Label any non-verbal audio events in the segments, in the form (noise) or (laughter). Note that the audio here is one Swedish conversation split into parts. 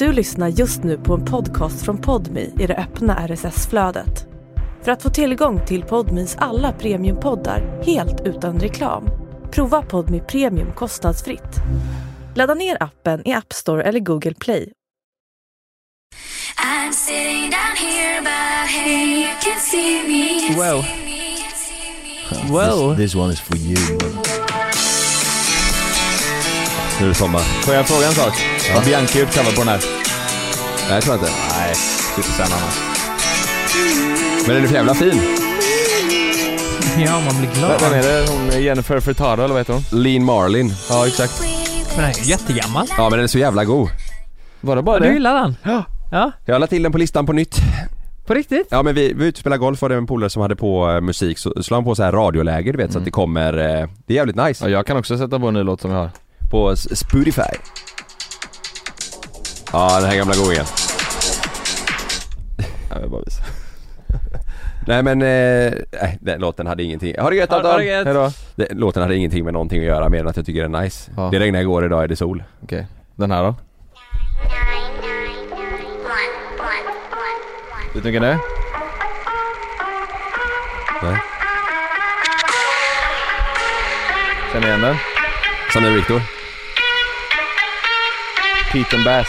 Du lyssnar just nu på en podcast från Podmi i det öppna RSS-flödet. För att få tillgång till Podmis alla premiumpoddar helt utan reklam, prova Podmi Premium kostnadsfritt. Ladda ner appen i App Store eller Google Play. I'm sitting down here, but hey, you can see me. Wow. Wow. This, this one is for you. Nu är det sommar. Får jag fråga en sak? Har Bianca gjort cover på den här? Nej, jag tror inte. Nej, sen annars. Men den är för jävla fin. Ja, man blir glad. Vem är det? Hon Jennifer Furtado eller vad heter hon? Lean Marlin. Ja, exakt. Men den är ju jättegammal. Ja men den är så jävla god. Var det bara Ja, du det? gillar den? Ja. Ja, Jag la till den på listan på nytt. på riktigt? Ja men vi, vi var ute och golf var det en polare som hade på eh, musik så slår han på så här radioläger du vet så att det kommer, eh, det är jävligt nice. Ja, jag kan också sätta på en ny låt som jag har. På Spotify. Ja den här gamla godingen. Ja, jag bara visar. Nej men, eh, nej den låten hade ingenting. Ha det gött Ha- ha det Anton! gött. Hejdå. Den- Låten hade ingenting med någonting att göra mer än att jag tycker den är nice. Ja. Det regnade igår, idag är det sol. Okej. Den här då? Vet du vilken det är? Nej. Känner igen den? Som är Victor. Pete and Bass.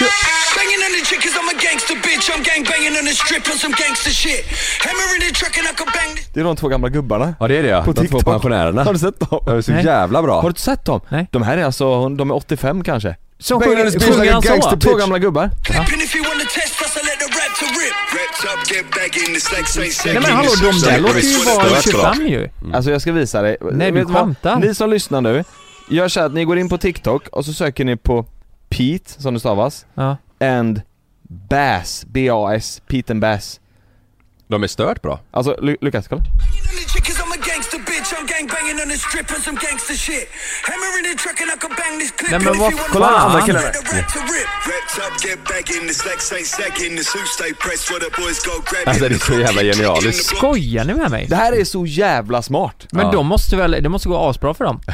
Banging on the chick cause I'm a gangster bitch. I'm gang banging on the strip on some gangster shit. Hammer in the truck and I can bang. Det är de två gamla gubbarna. Ja det är det ja, På de två TikTok. pensionärerna. Har du sett dem? De är så Nej. jävla bra. Har du inte sett dem? Nej. De här är alltså, de är 85 kanske. Banging sjunger, han gangster så? bitch. Två gamla gubbar. Say Nej men hallå, de där låter ju vara 25 ju. Alltså jag ska visa dig. Nej, du skämtar. Ni som lyssnar nu, gör så här att ni går in på TikTok och så söker ni på Pete, som det stavas, Ja. and Bass, B-A-S, Pete and Bass. De är stört bra. Alltså, Lu- Lukas, kolla. Nej, men vad Kolla den andra killen. Alltså det är så jävla genialiskt. Skojar ni med mig? Det här är så jävla smart. Men Ja. de måste väl, det måste gå asbra för dem? (laughs)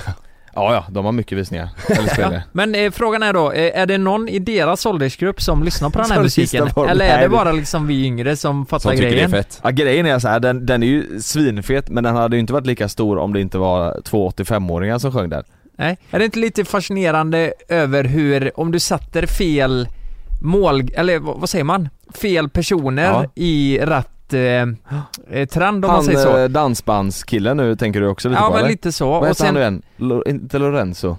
Ja, ja, de har mycket visningar. (laughs) Eller. Men eh, frågan är då, eh, är det någon i deras åldersgrupp som lyssnar på den här musiken? den Eller är det bara liksom vi yngre som fattar Som tycker det är grejen? fett. Ja, grejen är så här, den, den är ju svinfet men den hade ju inte varit lika stor om det inte var två 85-åringar som sjöng där. Nej. Är det inte lite fascinerande över hur, om du sätter fel mål, eller vad vad säger man? Fel personer Ja. i rätt eh, eh, trend om man Han säger så. eh, dansbandskillen nu tänker du också lite Ja på men eller? lite så. Vad Och heter han nu igen? Lo, inte Lorenzo?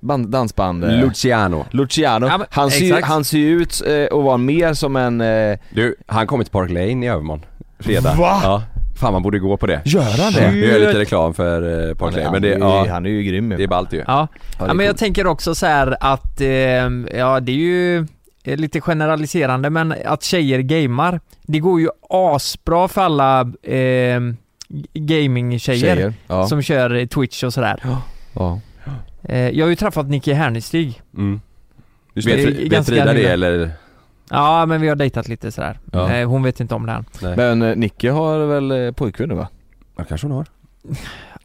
Band, dansband? Luciano. Luciano. Ja, men- han, ser, ju- han ser ju ut eh, att vara mer som en... Eh, Du, han kommer till Park Lane i övermorgon. Fredag. Va? Ja. Fan man borde gå på det. gör han Ja, vi gör lite reklam för eh, Park Han, Lane är- men det, han, är, ju- ja, han är ju grym ju. det är ballt ju. ja. Ja, det ja men jag tänker också så här att, eh, ja det är ju lite generaliserande men att tjejer gamar, det går ju asbra för alla eh, gaming-tjejer Tjejer. Ja. som kör eh, Twitch och sådär. ja. Eh, jag har ju träffat Nicky Hernestig. Mm. Vet, vet Frida det eller? Ja men vi har dejtat lite sådär. Ja. Eh, hon vet inte om det än. Nej. Men eh, Nicky har väl eh, pojkvän nu va? Ja, kanske hon har.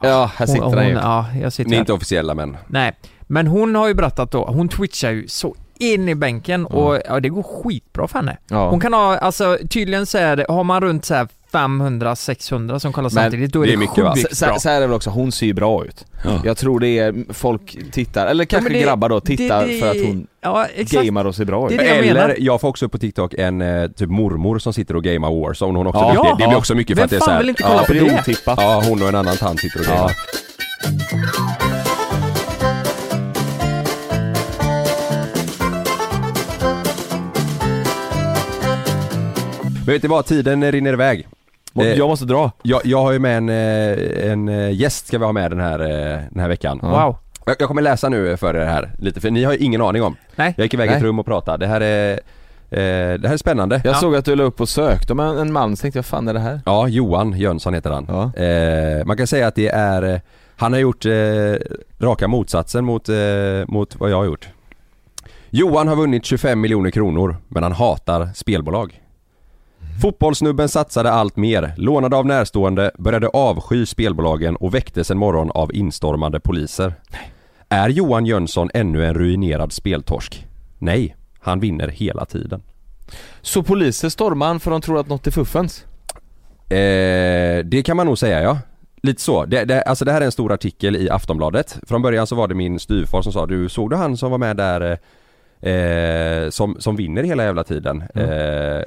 Ja, här sitter hon, han hon, ju. Ja, jag sitter Ni är här. inte officiella men. Nej, men hon har ju berättat då, hon twitchar ju så in i bänken och ja, det går skitbra för henne. Ja. Hon kan ha, alltså tydligen så är det, har man runt så här 500-600 som kollar samtidigt, då är det det, mycket, sjukt Så, bra. så, så här är det väl också, hon ser ju bra ut. Ja. Jag tror det är, folk tittar, eller kanske det- grabbar då, tittar det- det- för att hon Ja, gamar och ser bra ut. Det är det jag Eller, menar. jag får också upp på TikTok en eh, typ mormor som sitter och gamar Warzone, hon också, Ja. det, det blir också mycket för Vem att det är fan så här, vill inte kolla ja, på det. Ja, hon och en annan tant sitter och Ja. gamar. Men vet ni vad, tiden rinner iväg. Eh, Jag måste dra. Jag, jag har ju med en, eh, en eh, gäst ska vi ha med den här, den här veckan. Wow. Jag, jag kommer läsa nu för er här lite, för ni har ju ingen aning om. Nej. Jag gick iväg i ett rum och pratade. Det här är, det här är spännande. Jag Ja. såg att du la upp och sökte om en, en man, så tänkte jag, fan är det här? Ja, Johan Jönsson heter han. Ja. Eh, man kan säga att det är, han har gjort eh, raka motsatsen mot, eh, mot vad jag har gjort. Johan har vunnit 25 miljoner kronor, men han hatar spelbolag. Fotbollsnubben satsade allt mer, lånade av närstående, började avsky spelbolagen och väcktes en morgon av instormande poliser. Är Johan Jönsson ännu en ruinerad speltorsk? Nej, han vinner hela tiden. Så poliser stormar han för de tror att något är fuffens? Eh, det kan man nog säga ja. Lite så. Det, det, alltså det här är en stor artikel i Aftonbladet. Från början så var det min styvfar som sa du såg du han som var med där eh, som, som vinner hela jävla tiden. Eh,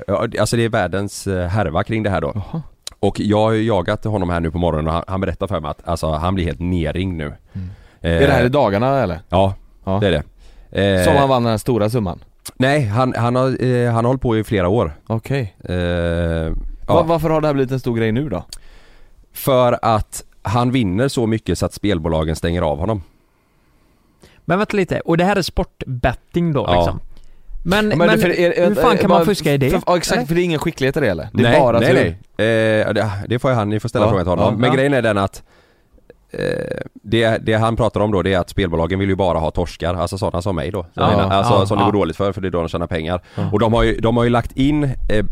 ja, alltså det är världens eh, härva kring det här då. Och jag har ju jagat honom här nu på morgonen och han, han berättar för mig att alltså, han blir helt nerringd nu. Eh, Är det här i dagarna eller? Ja, Ja. det är det. Eh, Som han vann den här stora summan? Nej, han, han, har, eh, han har hållit på i flera år. Okej. Eh, Va- ja, Varför har det här blivit en stor grej nu då? för att han vinner så mycket så att spelbolagen stänger av honom. Men vänta lite, och det här är sportbetting då Ja. liksom? Men, Ja, men, det- för är- hur fan kan bara- man fuska i det? För, ja exakt, Eller? för det är ingen skicklighet i det eller? Det är nej, bara nej, nej. Eh, det, det får jag han, ni får ställa Ja, frågan till honom. ja, Men ja. grejen är den att eh, det, det han pratar om då det är att spelbolagen vill ju bara ha torskar, alltså sådana som mig då. Ja, alltså ja, som det ja. går dåligt för, för det är då de tjänar pengar. Och de har ju, de har ju lagt in eh,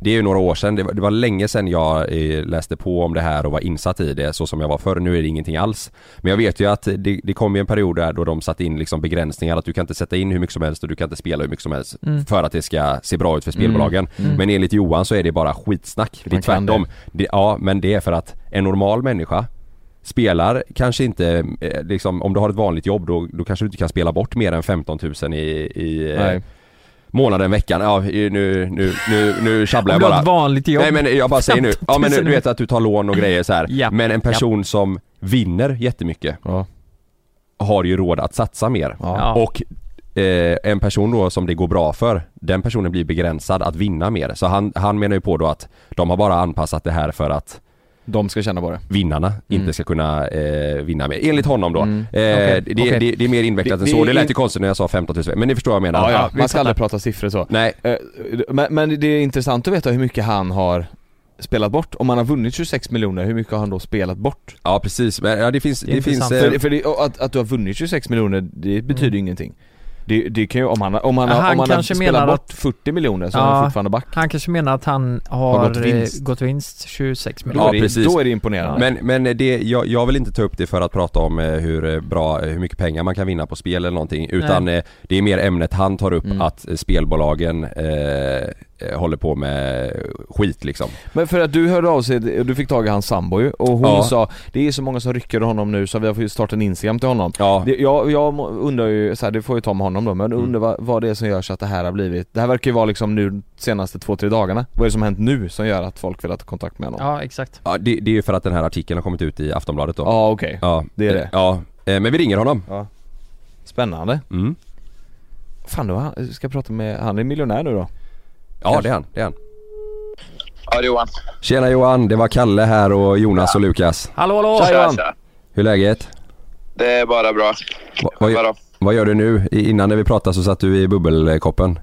det är ju några år sedan, det var, det var länge sedan jag eh, läste på om det här och var insatt i det så som jag var förr. Nu är det ingenting alls. Men jag vet ju att det, det kom ju en period där då de satte in liksom begränsningar att du kan inte sätta in hur mycket som helst och du kan inte spela hur mycket som helst Mm. för att det ska se bra ut för spelbolagen. Men enligt Johan så är det bara skitsnack. Det är tvärtom. Det, ja, men det är för att en normal människa spelar kanske inte, eh, liksom, om du har ett vanligt jobb då, då kanske du inte kan spela bort mer än 15 000 i, i eh. Månaden, veckan. Ja, nu, nu, nu, nu tjabblar Om jag du har bara. ett vanligt jobb? Nej men jag bara säger nu, ja men du, vet att du tar lån och grejer så här. Ja. Men en person som vinner jättemycket Ja. har ju råd att satsa mer. Ja. Och eh, en person då som det går bra för, den personen blir begränsad att vinna mer. Så han, han menar ju på då att de har bara anpassat det här för att De ska känna på det. vinnarna Mm. inte ska kunna eh, vinna mer. Enligt honom då. Mm. Eh, Okej, det, okej. Det, det är mer invecklat Det- än så. det Det lät är- ju konstigt när jag sa 15 000 men ni förstår vad jag menar. Ja, ja. Man ska aldrig prata siffror så. Nej, Eh, Men, men det är intressant att veta hur mycket han har spelat bort. Om han har vunnit 26 miljoner, hur mycket har han då spelat bort? ja precis. Men, ja, det finns, Det det, finns eh, För, för det, att, att du har vunnit 26 miljoner, det betyder ju ingenting. Det, det kan ju, om han, har- om han, Ja, han om han har kanske spelat menar bort 40 miljoner så är Ja. han fortfarande back. Han kanske menar att han har, Har gått gått, vinst. gått vinst 26 Då, miljoner. är det, precis. då är det imponerande. Men, men det, jag, jag vill inte ta upp det för att prata om eh, hur eh, bra, eh, hur mycket pengar man kan vinna på spel eller någonting utan eh, det är mer ämnet han tar upp Mm. att eh, spelbolagen eh, eh, håller på med skit liksom. Men för att du hörde av sig, du fick tag i hans sambo ju, och hon Ja. sa Det är så många som rycker honom nu så vi ju starta en Instagram till honom Ja, det, jag, jag undrar ju, så här, det får jag ta med honom då, men Mm. undrar vad, vad det är som gör så att det här har blivit Det här verkar ju vara liksom nu senaste två, tre dagarna Vad är det som har hänt nu som gör att folk vill ha kontakt med honom? Ja, exakt. ja det, det är ju för att den här artikeln har kommit ut i Aftonbladet då. Ja okej, Ja, det är det. Ja, eh, men vi ringer honom. spännande Mm. Fan då, han- ska jag prata med, han är miljonär nu då? Ja det är han, det är han. Ja, det är Johan. Tjena Johan, det var Kalle här och Jonas och Lukas. Hallå hallå! Tja, Johan. Hur är läget? Det är bara bra. Va, vad, Vadå? vad gör du nu? I- Innan när vi pratade så satt du i bubbelkoppen.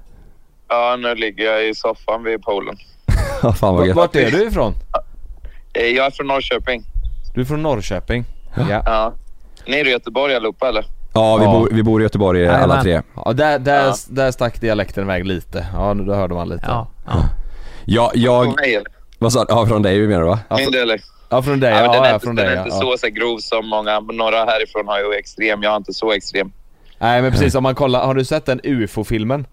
Ja, nu ligger jag i soffan vid poolen. (laughs) Ja fan vad gött. Vart är du ifrån? Eh, Jag är från Norrköping. Du är från Norrköping? Ja, Ja. Ni är i Göteborg allihopa eller? Ja vi, Ja. Bor, vi bor i Göteborg alla Jajamän. tre. ja där, där, Ja. där stack dialekten iväg lite, ja nu- då hörde man lite Ja, ja. Ja, jag, Från mig vad sa Ja från dig menar du va? Ja, Min eller? ja från dig, Ja, ja, men den ja, är inte, från den dig är ja. inte ja. så, så grov som många. Några härifrån har ju extrem. Jag är inte så extrem. Nej men precis, om man kollar, har du sett den UFO-filmen?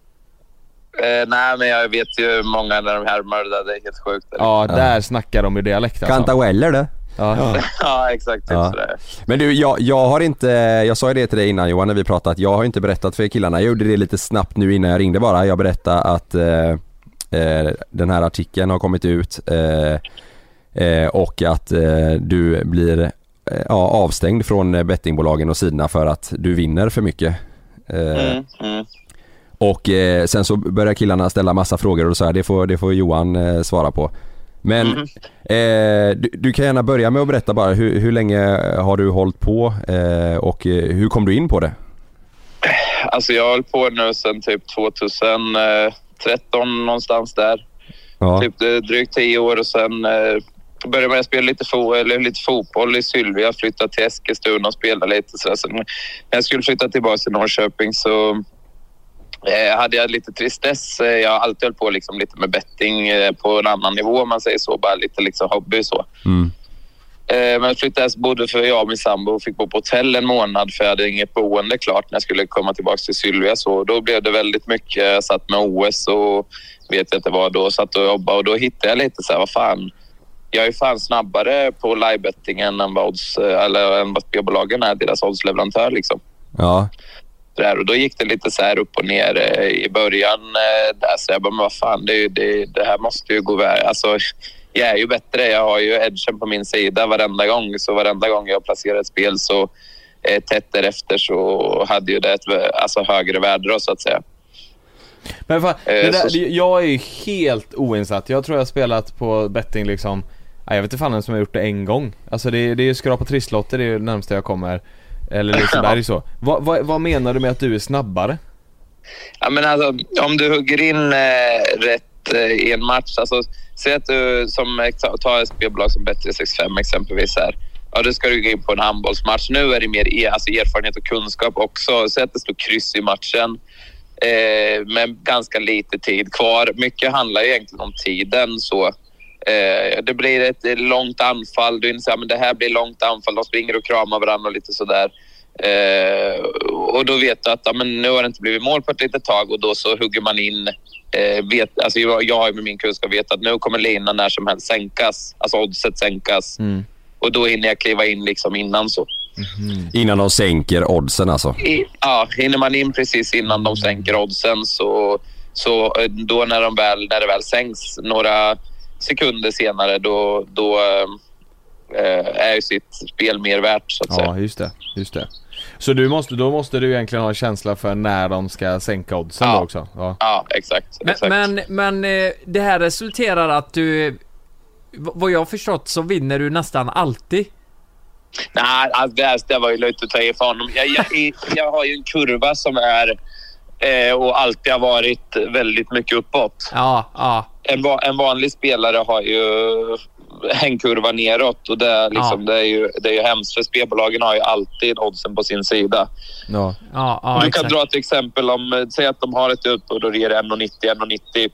Eh, nej, men jag vet ju många när de härmar det där. Det är helt sjukt. Eller? Ja, där snackar de ju dialekt alltså. Kantaweller det. Ja. (laughs) Ja, exakt. Typ Ja. sådär. Men du, jag, jag har inte, jag sa ju det till dig innan Johan när vi pratade att jag har inte berättat för killarna. Jag gjorde det lite snabbt nu innan jag ringde bara. Jag berättade att eh, eh, den här artikeln har kommit ut eh, eh, och att eh, du blir eh, ja, avstängd från bettingbolagen och sidorna för att du vinner för mycket. Mm, mm. Och sen så börjar killarna ställa massa frågor och så här, det får, det får Johan svara på. Men Mhm. eh, du, du kan gärna börja med att berätta bara, hur, hur länge har du hållit på eh, och eh, hur kom du in på det? Alltså jag har hållit på nu sedan typ 2013 någonstans där. Ja, Typ eh, drygt tio år och sen eh, började jag spela lite, fo- eller lite fotboll i Sylvia. Flyttade till Eskilstuna och spelade lite. Så sen, när jag skulle flytta tillbaka till Norrköping så eh, hade jag lite tristess. Eh, Jag har alltid hållit på liksom lite med betting eh, på en annan nivå om man säger så. Bara lite liksom hobby så. mm. Eh, men flyttade, bodde för jag och min sambo och fick bo på hotell en månad för jag hade inget boende klart när jag skulle komma tillbaka till Sylvia. Så då blev det väldigt mycket, jag satt med OS och vet jag inte vad då, satt och jobbade och då hittade jag lite så här, vad fan. Jag är fan snabbare på livebettingen än vad, odds, eller än vad spelbolagen är, deras oddsleverantör liksom. Ja. Där. Och då gick det lite så här upp och ner eh, i början. eh, Där. Så jag bara, men vad fan, det, det, det här måste ju gå väg. Alltså, jag är ju bättre. Jag har ju edgen på min sida varenda gång. Så varenda gång jag placerar ett spel så eh, tätt därefter så hade ju det ett alltså, högre värde då, så att säga. Men fan, Eh, där, så- jag är ju helt oinsatt. Jag tror jag har spelat på betting liksom jag vet inte fan vem som har gjort det en gång. Alltså det, det är ju skrapa trisslotter, det är det närmsta jag kommer. Eller Liseberg så. Vad, vad, vad menar du med att du är snabbare? Ja, men alltså, om du hugger in eh, rätt eh, i en match. Alltså, säg att du som, eh, ta, ta ett spelbolag som Bet365 exempelvis. Här. Ja, då ska du gå in på en handbollsmatch. Nu är det mer e, alltså, erfarenhet och kunskap också. Säg att det står kryss i matchen eh, med ganska lite tid kvar. Mycket handlar egentligen om tiden. så eh, Det blir ett långt anfall. Du inser att det här blir långt anfall. De springer och kramar varandra och lite sådär. Eh, och då vet du att ja, men nu har det inte blivit mål på ett litet tag och då så hugger man in. Eh, vet, alltså jag, jag har med min kunskap vetat att nu kommer linan när som helst sänkas. Alltså oddset sänkas. Mm. Och då hinner jag kliva in liksom innan så. Innan de sänker oddsen alltså. I, ja, hinner man in precis innan de sänker oddsen så, så eh, då när, de väl, när det väl sänks några sekunder senare då, då eh, är ju sitt spel mer värt så att säga. Ja, just det. Just det. Så du måste, då måste du egentligen ha en känsla för när de ska sänka oddsen Ja. då också? Ja. Ja, exakt. Men, exakt. men, men eh, det här resulterar att du... Vad jag har förstått så vinner du nästan alltid. Nej, alltså det, här, det var ju löjligt att ta i för honom. Jag, jag, jag har ju en kurva som är eh, och alltid har varit väldigt mycket uppåt. Ja, ja. En, en vanlig spelare har ju en kurva neråt och det, är liksom, Ja. det, är ju, det är ju hemskt för spelbolagen har ju alltid oddsen på sin sida. Ja. Ja, du kan exakt. dra ett exempel om, säg att de har ett utbud och det ger 1,90, 1,90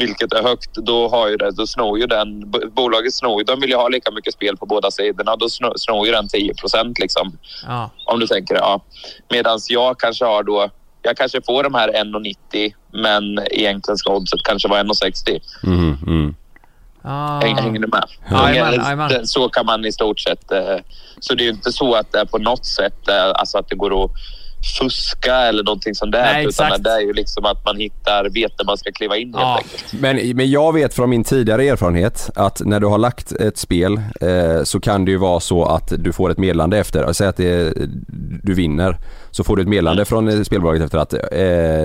vilket är högt, då har ju det, då snor ju den, bolaget snor ju, de vill ju ha lika mycket spel på båda sidorna, då snor, snor ju den 10 procent liksom. Om du tänker det, ja. Medan jag kanske har då, jag kanske får de här 1,90 men egentligen ska oddset kanske vara 1,60. Mm, mm. ah. Hänger, du med? Det- Så kan man i stort sett. eh, Så det är ju inte så att det är på något sätt eh, alltså att det går att fuska eller någonting sånt där. Nej, utan det är ju liksom att man hittar, vet när man ska kliva in helt Ja. enkelt. Men, men jag vet från min tidigare erfarenhet att när du har lagt ett spel eh, så kan det ju vara så att du får ett meddelande efter, säg att det, du vinner, så får du ett meddelande från eh, spelbolaget efter att eh,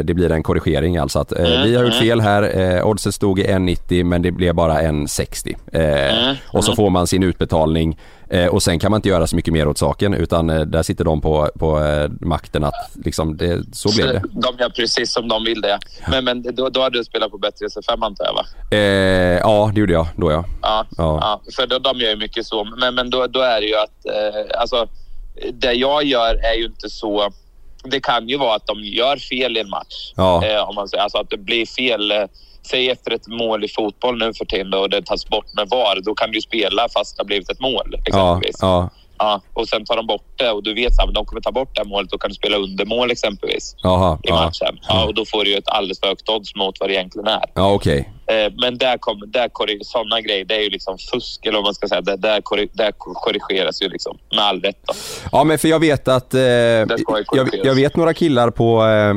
det blir en korrigering alltså att eh, vi har gjort fel här, eh, oddset stod i 1,90 men det blev bara 1,60. Eh, och så får man sin utbetalning eh, och sen kan man inte göra så mycket mer åt saken utan där sitter de på, på makten att liksom det, så blev det. De gör precis som de vill det. Men, men då, då har du spelat på bättre C5 antar jag va? Eh, ja det gjorde jag då ja. Ja, Ja. ja. för de, de gör ju mycket så. Men, men då, då är det ju att eh, alltså, det jag gör är ju inte så... Det kan ju vara att de gör fel i en match. Ja. Eh, om man säger, alltså att det blir fel. Eh, säg efter ett mål i fotboll nu för tiden och det tas bort med VAR. Då kan du spela fast det har blivit ett mål. Exempelvis. ja, Ja, och sen tar de bort det och du vet att de kommer ta bort det här målet. Då kan du spela undermål exempelvis jaha, i ja. matchen. Ja, och då får du ju ett alldeles för högt odds mot vad det egentligen är. Ja okej. Eh, Men där kommer, där korri- sådana grejer, det är ju liksom fusk eller vad man ska säga. Det, där, korri- där korrigeras ju liksom med all rätt. Då. Ja men för jag vet att, eh, jag, korrigeras. jag vet några killar på, eh,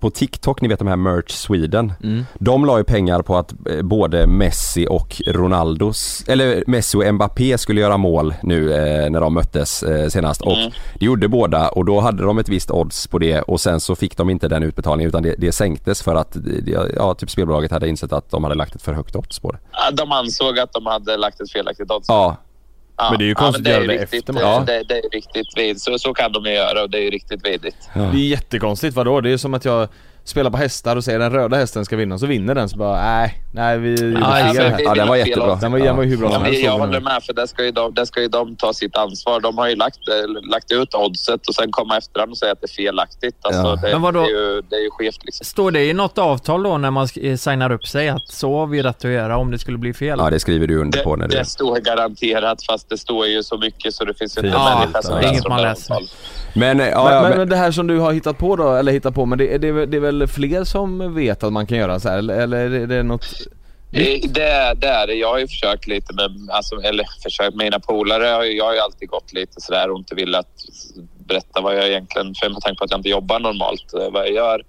på TikTok, ni vet de här Merch Sweden. De la ju pengar på att eh, både Messi och Ronaldos, eller Messi och Mbappé skulle göra mål nu eh, när de möttes eh, senast. Och det gjorde båda och då hade de ett visst odds på det och sen så fick de inte den utbetalningen utan det, det sänktes för att det, ja, typ spelbolaget hade insett att de hade lagt ett för högt odds på det. De ansåg att de hade lagt ett felaktigt odds. Ja, Ja, Men det är ju konstigt ja, att göra det riktigt, efter match. eh, Ja. Det, det är riktigt vid. Så, så kan de ju göra och det är ju riktigt vidrigt. Det är jättekonstigt, vadå? Det är som att jag spelar på hästar och säger den röda hästen ska vinna, så vinner den så bara nej, nej vi gjorde Ja, fel här. Ja, den var jättebra. Den var, den var ju hur bra Ja, som helst. jag håller med, för där ska, ju de, där ska ju de ta sitt ansvar. De har ju lagt, eh, lagt ut oddset och sen komma efterhand och säga att det är felaktigt. Alltså, Ja. det, Men vadå? det, är ju, det är ju skevt liksom. Står det i något avtal då när man sk- signar upp sig att så har vi rätt att göra om det skulle bli fel? Ja det skriver du under på Det, när du... det står garanterat, fast det står ju så mycket så det finns ju inte Ja, en människa som det läser man de läser. avtalen. Men, eh, ja, men, ja, men, men, men det här som du har hittat på då, eller hittat på, men det, det, det är väl fler som vet att man kan göra så här, eller, eller är det något Det, det, det är det. Jag har ju försökt lite med, alltså, eller försökt, mina polare, har ju- jag har ju alltid gått lite sådär och inte velat berätta vad jag egentligen, för med tanke på att jag inte jobbar normalt, eh, vad jag gör.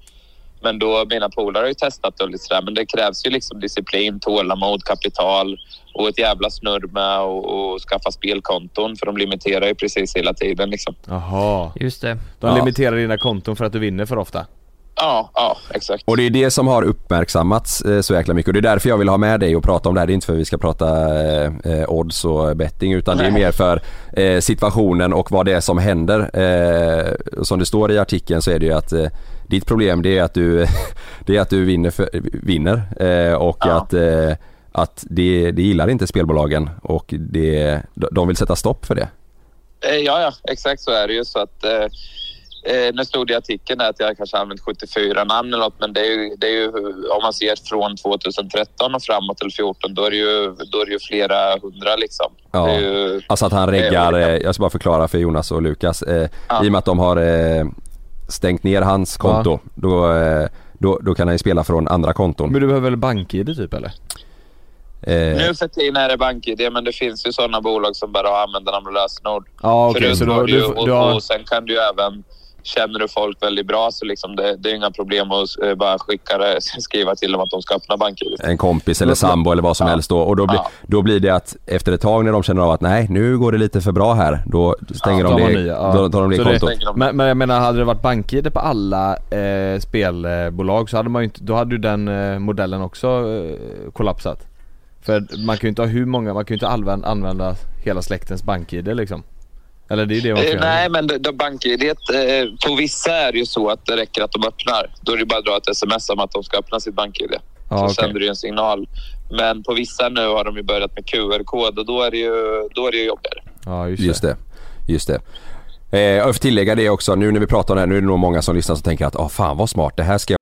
Men då, mina polare har ju testat och lite sådär, men det krävs ju liksom disciplin, tålamod, kapital och ett jävla snurr med att skaffa spelkonton för de limiterar ju precis hela tiden liksom. Jaha, Just det. de Ja. limiterar dina konton för att du vinner för ofta? Ja, ja, exakt. Och det är det som har uppmärksammats eh, så jäkla mycket och det är därför jag vill ha med dig och prata om det här. Det är inte för att vi ska prata eh, eh, odds och betting utan det är Nej. mer för eh, situationen och vad det är som händer. Eh, som det står i artikeln så är det ju att eh, ditt problem det är att du, (laughs) det är att du vinner, för, vinner och Ja. att, att det, det gillar inte spelbolagen och det, de vill sätta stopp för det. Ja, ja, exakt så är det ju. Så att, eh, nu stod det i artikeln att jag kanske använt 74 namn eller något, men det är, ju, det är ju om man ser från 2013 och framåt eller 14, då är det ju, då är det ju flera hundra liksom. Ja. Det är ju, Alltså att han reggar, eh, jag ska bara förklara för Jonas och Lukas. Eh, Ja. I och med att de har eh, stängt ner hans konto, då, eh, då, då kan han ju spela från andra konton. Men du behöver väl bank-id typ eller? Eh, nu för tiden är det bank-id, men det finns ju sådana bolag som bara har användarnamn och lösenord. Ja okej, Förut så du, ju, du, och, du har... och sen kan du ju även Känner du folk väldigt bra så liksom det, det är inga problem att eh, bara skicka det, (laughs) skriva till dem att de ska öppna bank-id. en kompis eller sambo eller vad som Ja. helst då och då, blir Ja. då blir det att efter ett tag när de känner av att nej nu går det lite för bra här då stänger tar de det, ja. då tar de det Så det- kontot. Tänker de- Men, men jag menar, hade det varit bank-id på alla eh, spelbolag så hade man ju inte, då hade ju den eh, modellen också eh, kollapsat. För man kan ju inte ha hur många, man kan ju inte använda, använda hela släktens bank-id liksom. Eller det är det man får Eh, nej, men det, det bank-id, eh, på vissa är det ju så att det räcker att de öppnar. Då är det bara att dra ett sms om att de ska öppna sitt bank-id. Ja, så okej. sänder du en signal. Men på vissa nu har de ju börjat med QR-kod och då är det ju, då är det ju jobbigare. Ja just, Just det, just det. Eh, jag får tillägga det också, nu när vi pratar om det här, nu är det nog många som lyssnar som tänker att ah fan vad smart, det här ska jag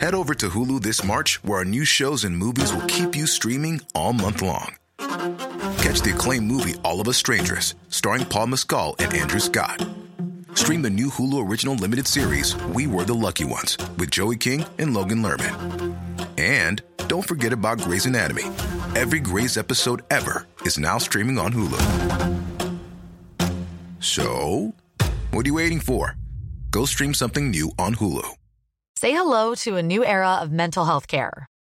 Head over to Hulu this March, where our new shows and movies will keep you streaming all month long. Catch the acclaimed movie All of Us Strangers, starring Paul Mescal and Andrew Scott. Stream the new Hulu original limited series We Were the Lucky Ones with Joey King and Logan Lerman. And don't forget about Grey's Anatomy. Every Grey's episode ever is now streaming on Hulu. So, what are you waiting for? Go stream something new on Hulu. Say hello to a new era of mental health care.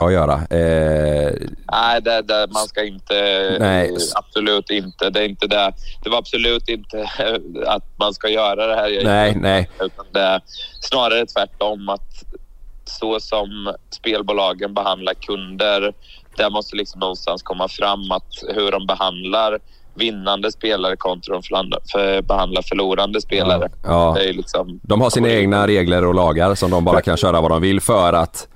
Göra. Eh, Nej, det, det, man ska inte... Nej. Absolut inte. Det är inte det. Det var absolut inte (laughs) att man ska göra det här. nej, nej. Utan det snarare tvärtom. Att så som spelbolagen behandlar kunder, det måste liksom någonstans komma fram att hur de behandlar vinnande spelare kontra de för, behandlar förlorande spelare. Ja. Är liksom, De har sina egna regler och lagar som de bara kan köra vad de vill för att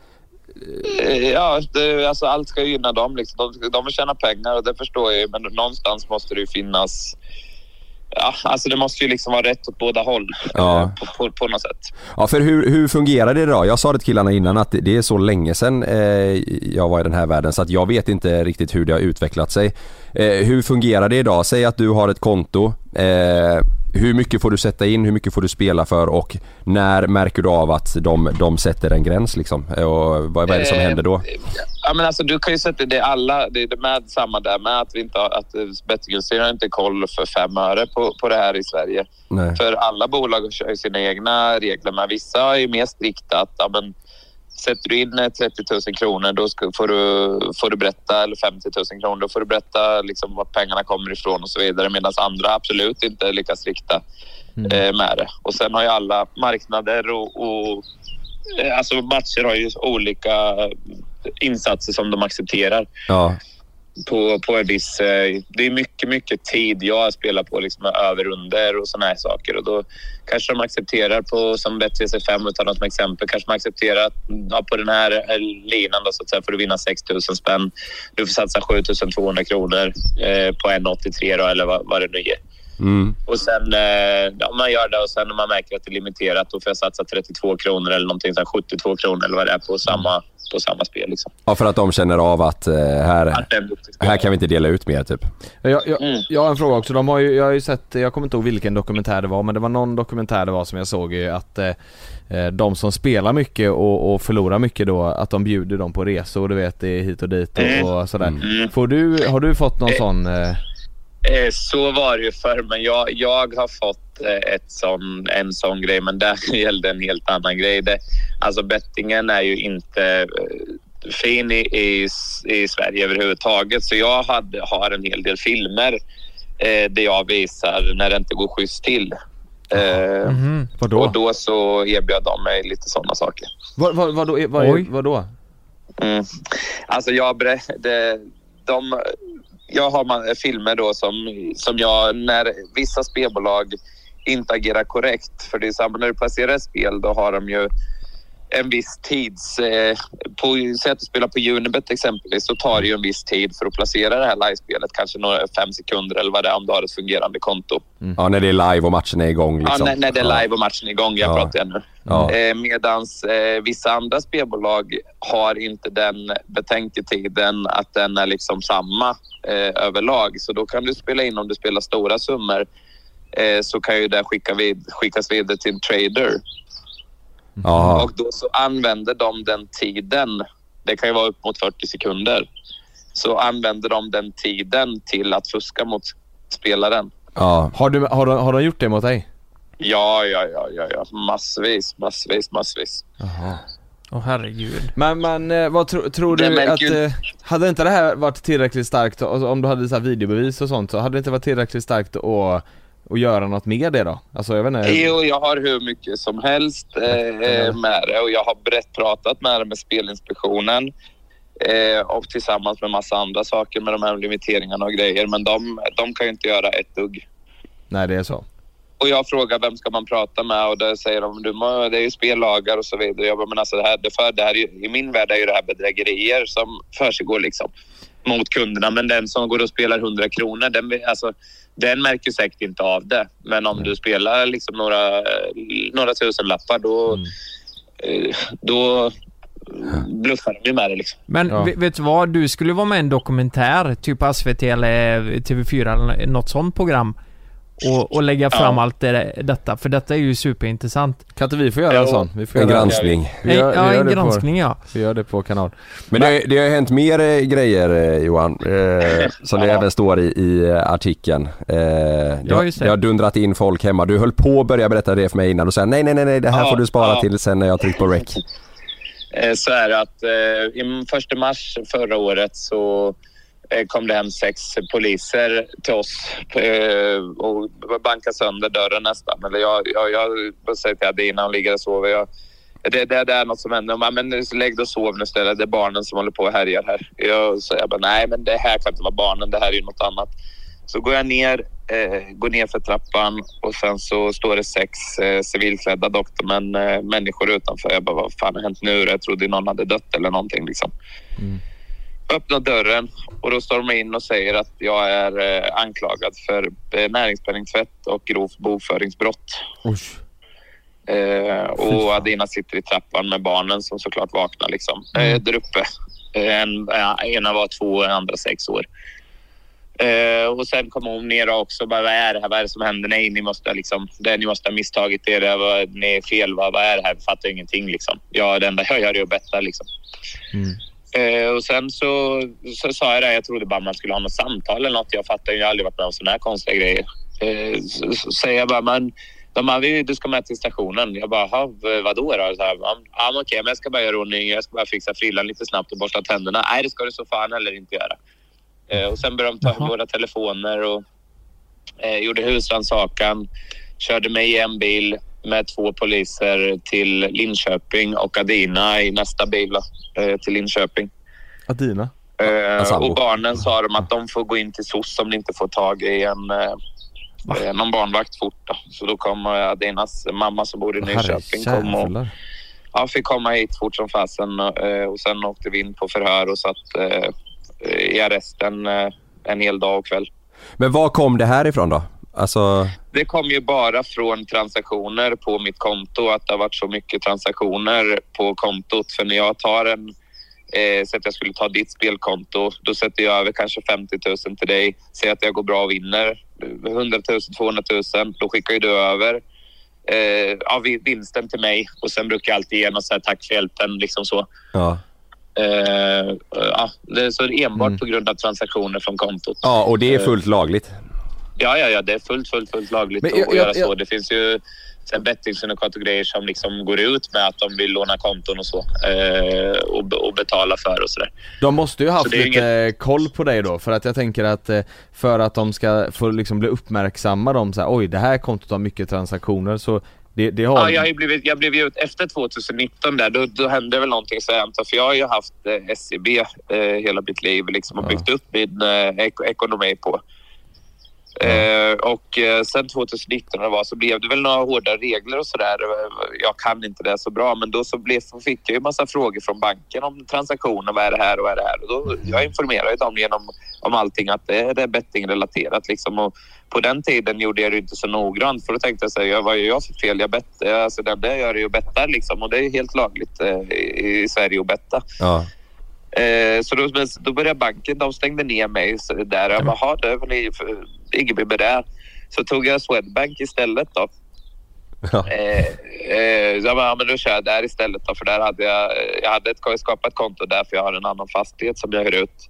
Ja, det, alltså allt ska gynna dem. Liksom. De, de vill tjäna pengar och det förstår jag. Men någonstans måste det ju finnas ja, alltså det måste ju liksom vara rätt åt båda håll Ja. eh, på, på, på något sätt. Ja, för hur, hur fungerar det idag? Jag sa det till killarna innan att det- det är så länge sedan eh, jag var i den här världen så att jag vet inte riktigt hur det har utvecklat sig. Eh, hur fungerar det idag? Säg att du har ett konto. Eh, hur mycket får du sätta in? Hur mycket får du spela för? Och när märker du av att de, de sätter en gräns liksom? Och vad, vad är det som Eh, händer då? Ja, men alltså, du kan ju sätta det alla, det är med samma där med att vi inte har, att eh, bettingindustrin har inte koll för fem öre på, på det här i Sverige. Nej. För alla bolag kör sina egna regler, men vissa är ju mer strikta. Att, ja, men, sätter du in eh, 30 000 kronor då ska, får, du, får du berätta, eller 50 000 kronor, då får du berätta liksom, vart pengarna kommer ifrån och så vidare. Medan andra absolut inte är lika strikta eh, med det. Och sen har ju alla marknader och, och eh, alltså matcher har ju olika insatser som de accepterar Ja, på, på en viss... Eh, det är mycket, mycket tid jag spelar på liksom med över under och såna här saker. Och då kanske de accepterar på, som Bet365 utan något som exempel, kanske de accepterar att ja, på den här eh, linan då, så att säga, får du vinna 6 000 spänn. Du får satsa 7 200 kronor eh, på 1,83 då, eller vad, vad det nu ger. mm. Och sen eh, ja, man gör det och sen när man märker att det är limiterat då får jag satsa 32 kronor eller någonting, så här 72 kronor eller vad det är på samma, på samma spel. Liksom. ja för att de känner av att eh, här, här kan vi inte dela ut mer typ. Jag, jag, Mm. jag har en fråga också, de har ju, jag har ju sett, jag kommer inte ihåg vilken dokumentär det var men det var någon dokumentär det var som jag såg ju att eh, eh, de som spelar mycket och, och förlorar mycket då, att de bjuder dem på resor, du vet det är hit och dit och, Mm. och sådär. Mm. Får du, har du fått någon Eh. sån? Eh, Eh, Så var det ju förr, men jag, jag har fått ett sån, en sån grej, men där (laughs) gällde en helt annan grej. Det, alltså bettingen är ju inte eh, fin i, i, i Sverige överhuvudtaget, så jag hade, har en hel del filmer eh, där jag visar när det inte går schysst till. Eh, Mhm. vadå? och då så erbjöd de mig lite sådana saker. Vad, vad, vadå, vad, Oj. vadå? Mm. Alltså jag det, de, jag har man, filmer då som, som jag, när vissa spelbolag inte agerar korrekt. För det är samma när du placerar ett spel, då har de ju en viss tids... Eh, på, säg att du spelar på Unibet exempelvis, så tar det ju en viss tid för att placera det här livespelet. Kanske några fem sekunder eller vad det är om du har ett fungerande konto. Ja, när det är live och matchen är igång liksom. Ja, när, när det är live och matchen är igång. Jag Ja. pratar jag nu. Ja. Eh, medans eh, vissa andra spelbolag har inte den betänketiden att den är liksom samma eh, överlag. Så då kan du spela in om du spelar stora summor så kan ju det skicka vid, skickas vidare till en trader. Jaha. Och då så använder de den tiden, det kan ju vara upp mot 40 sekunder, så använder de den tiden till att fuska mot spelaren. Ja. Har, du, har, de, har de gjort det mot dig? Ja, ja, ja, ja, ja. massvis, massvis, massvis. Åh herregud. Men, men eh, vad tro, tror du märker att, eh, hade inte det här varit tillräckligt starkt, om du hade så här videobevis och sånt, så hade det inte varit tillräckligt starkt att, att göra något med det då? Alltså jag vet inte. Jo, jag har hur mycket som helst eh, med det och jag har brett pratat med det med Spelinspektionen eh, och tillsammans med massa andra saker med de här limiteringarna och grejer. Men de, de kan ju inte göra ett dugg. Nej det är så. Och jag frågar vem ska man prata med och då säger de du må, det är ju spellagar och så vidare. Jag bara, men alltså det här, det för, det här är ju, I min värld är ju det här bedrägerier som försiggår liksom mot kunderna. Men den som går och spelar 100 kronor, den, alltså, den märker säkert inte av det. Men om du spelar liksom några, några tusen lappar då, eh, då bluffar de ju med det liksom. Men Ja. vet, vet du vad? Du skulle vara med i en dokumentär, typ SVT eller TV4 eller något sånt program. Och, och lägga fram Ja. allt det, detta, för detta är ju superintressant. Kan inte vi få göra en sån? Vi får En göra granskning. Vi gör, ja, vi gör en granskning ja. På, vi gör det på kanal. Men det, det har ju hänt mer eh, grejer eh, Johan, eh, (laughs) som det Ja. även står i, i eh, artikeln. Eh, det, Ja, just det. det har dundrat in folk hemma. Du höll på att börja berätta det för mig innan och säga nej, nej, nej, nej, det här Ja, får du spara ja. till sen när jag tryckt på rec. (laughs) Så är det att eh, i första mars förra året så Eh, kom det hem sex poliser till oss eh, och bankade sönder dörren nästan. Eller jag, jag, jag säger till Adina, hon ligger och sover. Jag, det, det, det är något som händer. Hon bara, men lägg dig och sov nu istället. Det är barnen som håller på och härjar här. Jag säger bara, nej men det här kan inte vara barnen. Det här är ju något annat. Så går jag ner, eh, går ner för trappan och sen så står det sex eh, civilklädda doktormän, eh, människor utanför. Jag bara, vad fan har hänt nu? Jag trodde någon hade dött eller någonting liksom. Mm. Öppnar dörren och då står de in och säger att jag är eh, anklagad för eh, näringspenningtvätt och grovt bokföringsbrott. Eh, och Adina sitter i trappan med barnen som såklart vaknar liksom, eh, där uppe. Eh, En, ena var två och andra sex år. Eh, och sen kom hon ner också. Bara, vad är det här? Vad är det som händer? Nej, ni måste, liksom, det, ni måste ha misstagit er. Det var, ni är fel. Vad, vad är det här? Jag fattar ingenting. Liksom. Ja, det enda jag gör är att betta. Liksom. Eh, och sen så, så sa jag det. Jag trodde bara man skulle ha något samtal eller något. Jag fattar ju. Jag har aldrig varit med om sådana här konstiga grejer. Eh, så, så säger jag bara, men de "Vi- du ska med till stationen. Jag bara, "Ha, v- vadå då? Så här, ja, men okej, men jag ska bara göra ordning. Jag ska bara fixa frillan lite snabbt och borsta tänderna. Nej, det ska du så fan heller inte göra. Eh, och sen började de ta våra telefoner och eh, gjorde husrannsakan. Körde mig i en bil med två poliser till Linköping och Adina i nästa bil då, eh, till Linköping. Adina? Eh, sambo. och barnen sa de att de får gå in till SOS om de inte får tag i en, eh, eh, någon barnvakt fort. Då. Så då kom Adinas mamma som bor i Nyköping kom och ja, fick komma hit fort som fasen. Eh, och sen åkte vi in på förhör och satt eh, i arresten eh, en hel dag och kväll. Men var kom det här ifrån då? Alltså, Det kom ju bara från transaktioner på mitt konto, att det har varit så mycket transaktioner på kontot. För när jag tar en, eh, så att jag skulle ta ditt spelkonto, då sätter jag över kanske 50 000 till dig. Säg att jag går bra och vinner 100 000, 200 000, då skickar ju du över eh, ja, vi- vinsten till mig och sen brukar jag alltid ge något så här tack för hjälpen, liksom så. ja. Eh, ja, det är så enbart på grund av transaktioner från kontot. Ja, och det är fullt lagligt. Ja, ja, ja, det är fullt, fullt, fullt lagligt Men att jag- göra jag- så. Det finns ju sen och grejer som liksom går ut med att de vill låna konton och så eh, och, och betala för och sådär. De måste ju haft det är lite koll på dig då, för att jag tänker att eh, för att de ska få liksom bli uppmärksamma de så här, oj det här kontot har mycket transaktioner så det, det har... Ja, jag, har blivit, jag blev ut efter 2019 där, då, då hände väl någonting så antar, för jag har ju haft eh, SEB eh, hela mitt liv liksom, och Ja. byggt upp min eh, ek- ekonomi på. Eh, och eh, sen 2019 det var, så blev det väl några hårda regler och sådär. Jag kan inte det så bra, men då så blev, fick jag ju massa frågor från banken om transaktioner. Vad är det här och vad är det här? Och då, jag informerade dem genom om allting att det, det är bettingrelaterat. Liksom. Och på den tiden gjorde jag det inte så noggrant för då tänkte jag så här, jag, vad gör jag för fel? Jag bettar, alltså det jag gör är ju att betta liksom. Och det är helt lagligt eh, i, i Sverige att betta. Ja. Eh, så då, då började banken, de stängde ner mig så där. Jag bara, "Ha, det är med det. Så tog jag Swedbank istället då. Ja. Eh, eh, jag bara, ja, men då kör jag där istället då, för där hade jag, jag hade ett, skapat ett konto där för jag har en annan fastighet som jag hyr ut.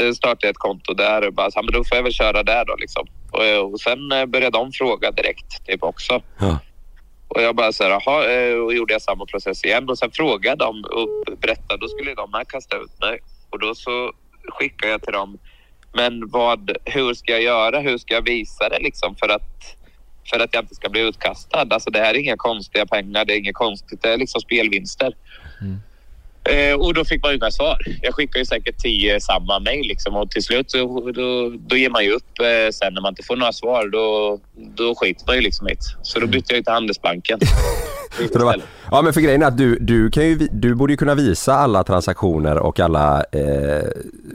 Eh, startade ett konto där och bara, så, ja, men då får jag väl köra där då liksom. Och, och sen eh, började de fråga direkt typ också. Ja. Och jag bara så här, jaha, eh, och gjorde jag samma process igen. Och sen frågade de och berättade, då skulle de här kasta ut mig. Och då så skickade jag till dem, men vad, hur ska jag göra? Hur ska jag visa det liksom för att, för att jag inte ska bli utkastad? Alltså det här är inga konstiga pengar, det är inget konstigt, det är liksom spelvinster. Eh, och då fick man ju inga svar. Jag skickade ju säkert tio samma mejl liksom och till slut så, då, då ger man ju upp eh, sen när man inte får några svar. Då, då skiter man ju liksom i det. Så då bytte jag ju till Handelsbanken. (laughs) Ja men för grejen är att du, du, kan ju, du borde ju kunna visa alla transaktioner och alla eh,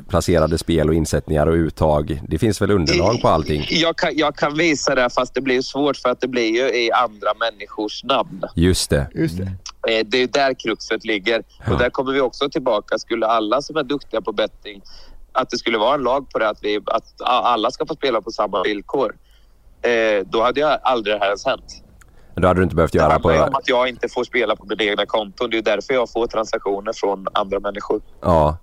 placerade spel och insättningar och uttag. Det finns väl underlag på allting? Jag kan, jag kan visa det fast det blir svårt för att det blir ju i andra människors namn. Just det. Just det. Eh, Det är där kruxet ligger. Ja. Och där kommer vi också tillbaka. Skulle alla som är duktiga på betting, att det skulle vara en lag på det, att, vi, att alla ska få spela på samma villkor. Eh, då hade jag aldrig det här ens hänt. Då hade du inte behövt Det göra handlar ju om på... att jag inte får spela på mina egna konton. Det är därför jag får transaktioner från andra människor. Ja.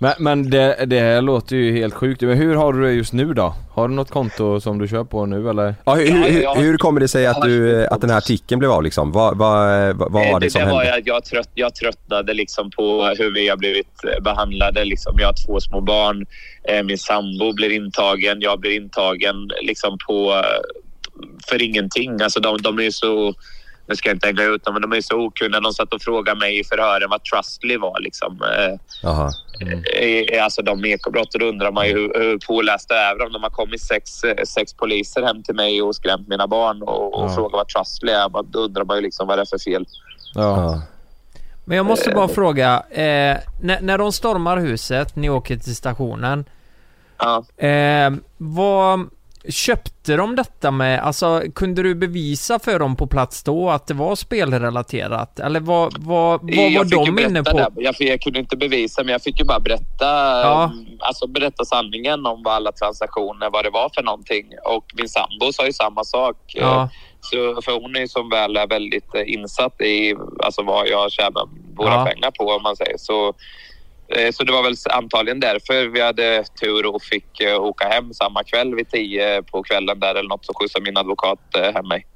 Men, men det, det här låter ju helt sjukt. Men hur har du det just nu då? Har du något konto som du kör på nu eller? ja hur, hur, hur kommer det sig att, du, att den här artikeln blev av liksom? Vad, vad, vad var Eh, det som det var hände? jag, jag, trött, jag tröttnade liksom på hur vi har blivit eh, behandlade. Liksom. Jag har två små barn. Eh, Min sambo blir intagen. Jag blir intagen liksom på, eh, för ingenting. Alltså de, de är så... Nu ska jag inte hänga ut dem, men de är så okunniga. De satt och frågade mig i förhören vad Trustly var. Liksom. Eh, Jaha. eh, Alltså de ekobrott. Och då undrar man ju hur, hur pålästa är de? De har kommit sex, eh, sex poliser hem till mig och skrämt mina barn och, och Ja. frågat vad Trustly är. Man- Då undrar man ju liksom vad det är för fel. Ja. Ja. Men jag måste bara fråga, eh, när, när de stormar huset, ni åker till stationen. Ja. Eh, vad köpte de detta med, alltså kunde du bevisa för dem på plats då att det var spelrelaterat? Eller vad, vad, vad var jag de inne på? Det. Jag, fick- jag kunde inte bevisa, men jag fick ju bara berätta, Ja. alltså berätta sanningen om vad alla transaktioner, vad det var för någonting. Och min sambo sa ju samma sak. Ja. Så, för hon är ju som väl är väldigt eh, insatt i alltså, vad jag tjänar våra Ja. pengar på, om man säger. Så, så det var väl antagligen därför vi hade tur och fick eh, åka hem samma kväll vid tio på kvällen där eller något så skjutsade min advokat eh, hem mig.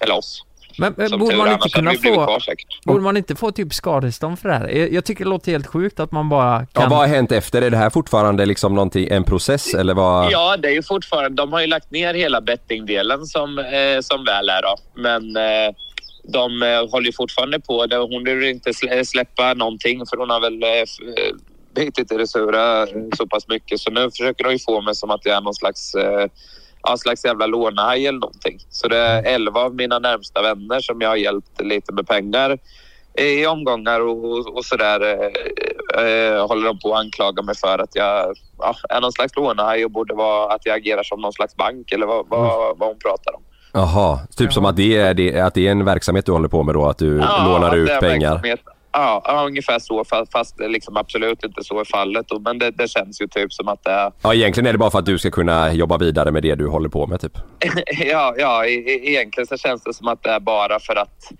Eller oss. Men, Som borde man inte kunna få, kvar borde man inte få typ skadestånd för det här? Jag, tycker det låter helt sjukt att man bara Ja, kan... vad har hänt efter? Är det här fortfarande liksom någonting, en process eller vad? Ja, det är ju fortfarande... De har ju lagt ner hela bettingdelen som, eh, som väl är då. Men eh, de eh, håller fortfarande på. Hon vill inte släppa någonting för hon har väl eh, bitit i det sura så pass mycket. Så nu försöker de ju få mig som att jag är någon slags, eh, ja, slags jävla lånehaj eller någonting. Så det är elva av mina närmsta vänner som jag har hjälpt lite med pengar i omgångar och, och sådär eh, eh, håller de på att anklaga mig för att jag ja, är någon slags lånehaj och borde vara att jag agerar som någon slags bank eller vad, vad, vad hon pratar om. Jaha, typ som att det, är, det, att det är en verksamhet du håller på med då, att du lånar att ut pengar? Ja, ja, ungefär så fast, liksom absolut inte så är fallet. Men det, det känns ju typ som att det är Ja, egentligen är det bara för att du ska kunna jobba vidare med det du håller på med typ. (laughs) ja, ja, e- e- egentligen så känns det som att det är bara för att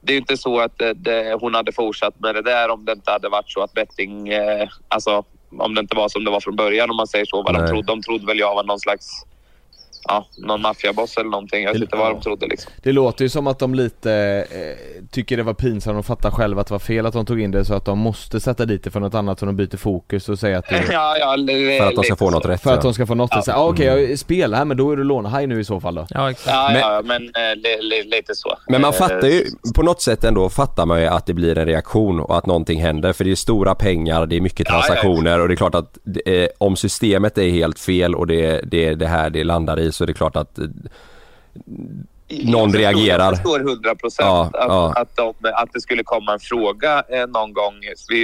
det är ju inte så att det, det, hon hade fortsatt med det där om det inte hade varit så att betting, eh, alltså om det inte var som det var från början om man säger så. Vad de trodde. De trodde väl jag var någon slags, ja, någon maffiaboss eller någonting. Jag vet inte vad de trodde liksom. Det låter ju som att de lite eh, tycker det var pinsamt och fattar själva att det var fel att de tog in det så att de måste sätta dit det för något annat så de byter fokus och säger att det (laughs) Ja, ja, För att de ska få något rätt. för att ja. de ska få något att säga, ah, okej jag spelar här men då är du lånehaj nu i så fall då. Ja, exakt. Ja, Men- ja, men eh, li, li, lite så. Men man Eh, fattar ju, på något sätt ändå fattar man ju att det blir en reaktion och att någonting händer. För det är stora pengar, det är mycket Ja, ja, ja. transaktioner och det är klart att är, om systemet är helt fel och det, det det här det landar i så är det klart att eh, någon reagerar. Jag förstår 100 procent Ja, att, ja. Att, de, att det skulle komma en fråga eh, någon gång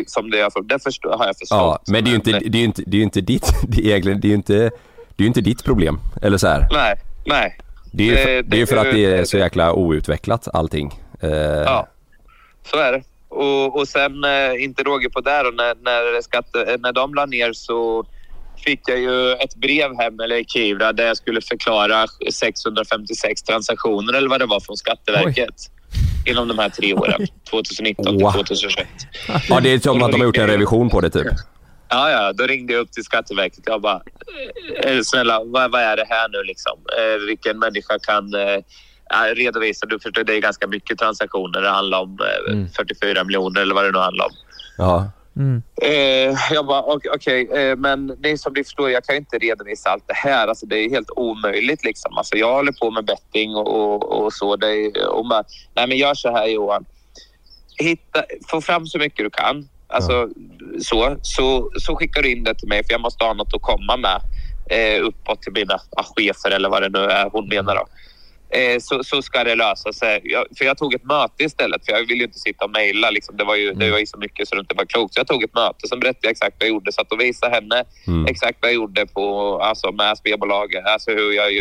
som det, jag, det förstår, har jag förstått. Ja, men det är ju inte, det är inte, det är inte ditt, (laughs) det är egentligen, det är inte, det är inte ditt problem. Eller så här. Nej, nej. Det är ju för, Det- det är för att det är det- så jäkla outvecklat allting. Eh, Ja, så är det. Och, och sen, inte råge på där, och när, när, skatte, när de la ner så fick jag ju ett brev hem, eller i Kivra, där jag skulle förklara 656 transaktioner eller vad det var från Skatteverket. Inom de här tre åren, (laughs) 2019 till Wow. 2021. ja, det är som att de har gjort en revision på det typ. Ja, ja, då ringde jag upp till Skatteverket. Jag bara, eh, snälla, vad, vad är det här nu liksom? Eh, vilken människa kan eh, redovisa? Du förstår, det är ganska mycket transaktioner. Det handlar om eh, Mm. 44 miljoner eller vad det nu handlar om. Ja. Mm. Eh, jag bara, ok- okej, eh, men det är som du förstår, jag kan inte redovisa allt det här. Alltså, det är helt omöjligt. Liksom. Alltså, jag håller på med betting och, och, och så. Det är, och bara, nej, men gör så här Johan. Hitta, få fram så mycket du kan. Alltså, så, så, så skickar du in det till mig för jag måste ha något att komma med eh, uppåt till mina ah, chefer eller vad det nu är hon menar. Då. Eh, så, så ska det lösa sig. Jag, för jag tog ett möte istället för jag ville ju inte sitta och mejla. Liksom. Det, var ju, det var ju så mycket så det inte var klokt. Så jag tog ett möte som berättade jag exakt vad jag gjorde. Satt och visade henne Mm. exakt vad jag gjorde på, alltså, med spelbolaget. Alltså hur jag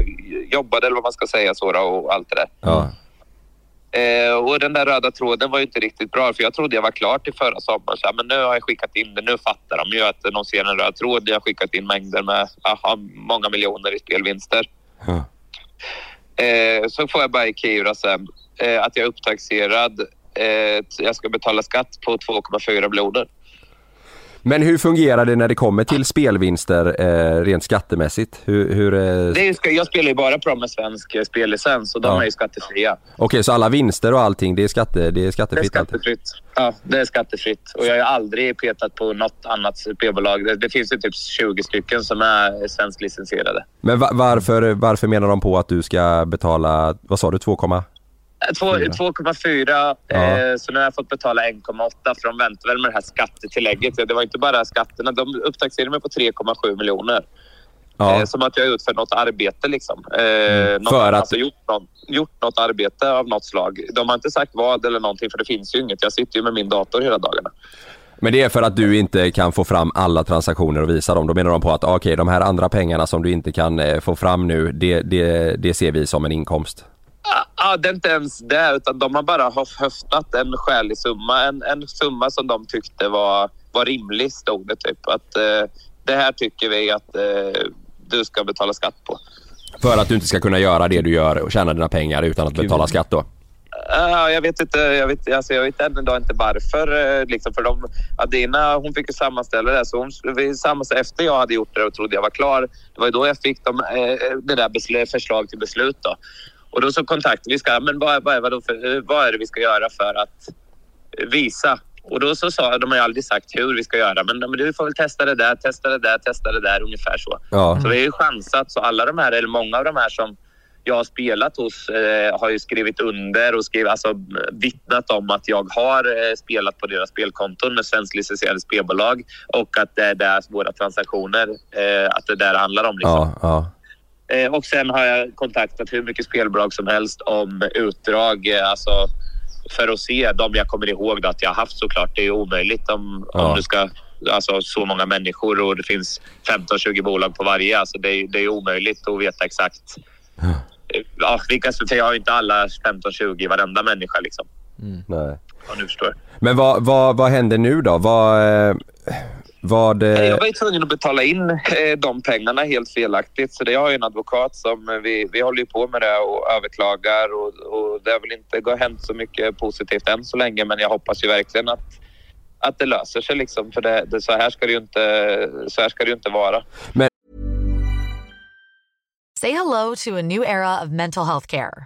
jobbade eller vad man ska säga så då, och allt det där. Ja. Eh, och den där röda tråden var ju inte riktigt bra för jag trodde jag var klar till förra sommaren. Så, men nu har jag skickat in det. Nu fattar de ju att de ser en röd tråd. Jag har skickat in mängder med aha, många miljoner i spelvinster. Ja. Eh, så får jag bara i Kivra sen eh, att jag är upptaxerad. Eh, jag ska betala skatt på 2,4 miljoner. Men hur fungerar det när det kommer till spelvinster eh, rent skattemässigt? Hur, hur, eh, Det är, jag spelar ju bara på dem med svensk eh, spellicens och de Ja. är ju skattefria. Okej, så alla vinster och allting, det är, skatte, det är Det är skattefritt? allting? skattefritt. Ja, det är skattefritt. Och jag har aldrig petat på något annat spelbolag. Det, det finns ju typ 20 stycken som är svensklicensierade. Men va- varför, varför menar de på att du ska betala, vad sa du, 2, Två- Fyra. 2,4 Ja. eh, så nu har jag fått betala 1,8 för de väntar väl med det här skattetillägget. Det var inte bara skatterna. De upptaxerade mig på 3,7 miljoner. Ja. Eh, som att jag har utfört något arbete liksom. Eh, något, För att- Alltså gjort, någon, gjort något arbete av något slag. De har inte sagt vad eller någonting för det finns ju inget. Jag sitter ju med min dator hela dagarna. Men det är för att du inte kan få fram alla transaktioner och visa dem. Då menar de på att okej, de här andra pengarna som du inte kan eh, få fram nu, det, det, det ser vi som en inkomst. Ja, ah, det är inte ens det, utan de har bara höf- höftat en skälig summa. En, en summa som de tyckte var, var rimlig, stod det typ. Att eh, det här tycker vi att eh, du ska betala skatt på. För att du inte ska kunna göra det du gör och tjäna dina pengar utan att betala skatt då. Ja, jag vet inte. Jag vet, alltså jag vet än idag inte varför. eh, Liksom, för de, Adina hon fick ju sammanställa det. Så hon, vi sammanställde, efter jag hade gjort det och trodde jag var klar. Det var ju då jag fick de, eh, det där besl- förslag till beslut. Då. Och då så kontaktade vi. Ska, men vad, vad, är- vadå för, eh, vad är det vi ska göra för att visa? Och då så sa de har ju aldrig sagt hur vi ska göra. Men, men du får väl testa det där, testa det där, testa det där. Ungefär så. Ja. Så vi har ju chansat. Så alla de här, eller många av de här som jag har spelat hos eh, har ju skrivit under och skrivit, alltså, vittnat om att jag har eh, spelat på deras spelkonton med svenskt licensierade spelbolag och att det är där våra transaktioner, eh, att det där handlar om. Liksom. Ja, ja. Eh, och sen har jag kontaktat hur mycket spelbolag som helst om utdrag, eh, alltså för att se de jag kommer ihåg då, att jag har haft såklart. Det är ju omöjligt om, Ja. om du ska, alltså så många människor och det finns 15-20 bolag på varje. Alltså det, är, det är omöjligt att veta exakt. Eh, Ja, vilka, för jag har inte alla 15-20 varenda människa liksom. Nej. Om du förstår. Men vad, vad, vad händer nu då? Vad... Vad eh, Jag var ju tvungen att betala in eh, de pengarna helt felaktigt. Så det har ju en advokat som eh, vi, vi håller ju på med det och överklagar och, och det har väl inte hänt så mycket positivt än så länge. Men jag hoppas ju verkligen att, att det löser sig liksom. För det, det, så, här ska det ju inte, så här ska det ju inte vara. Say hello to a new era of mental health care.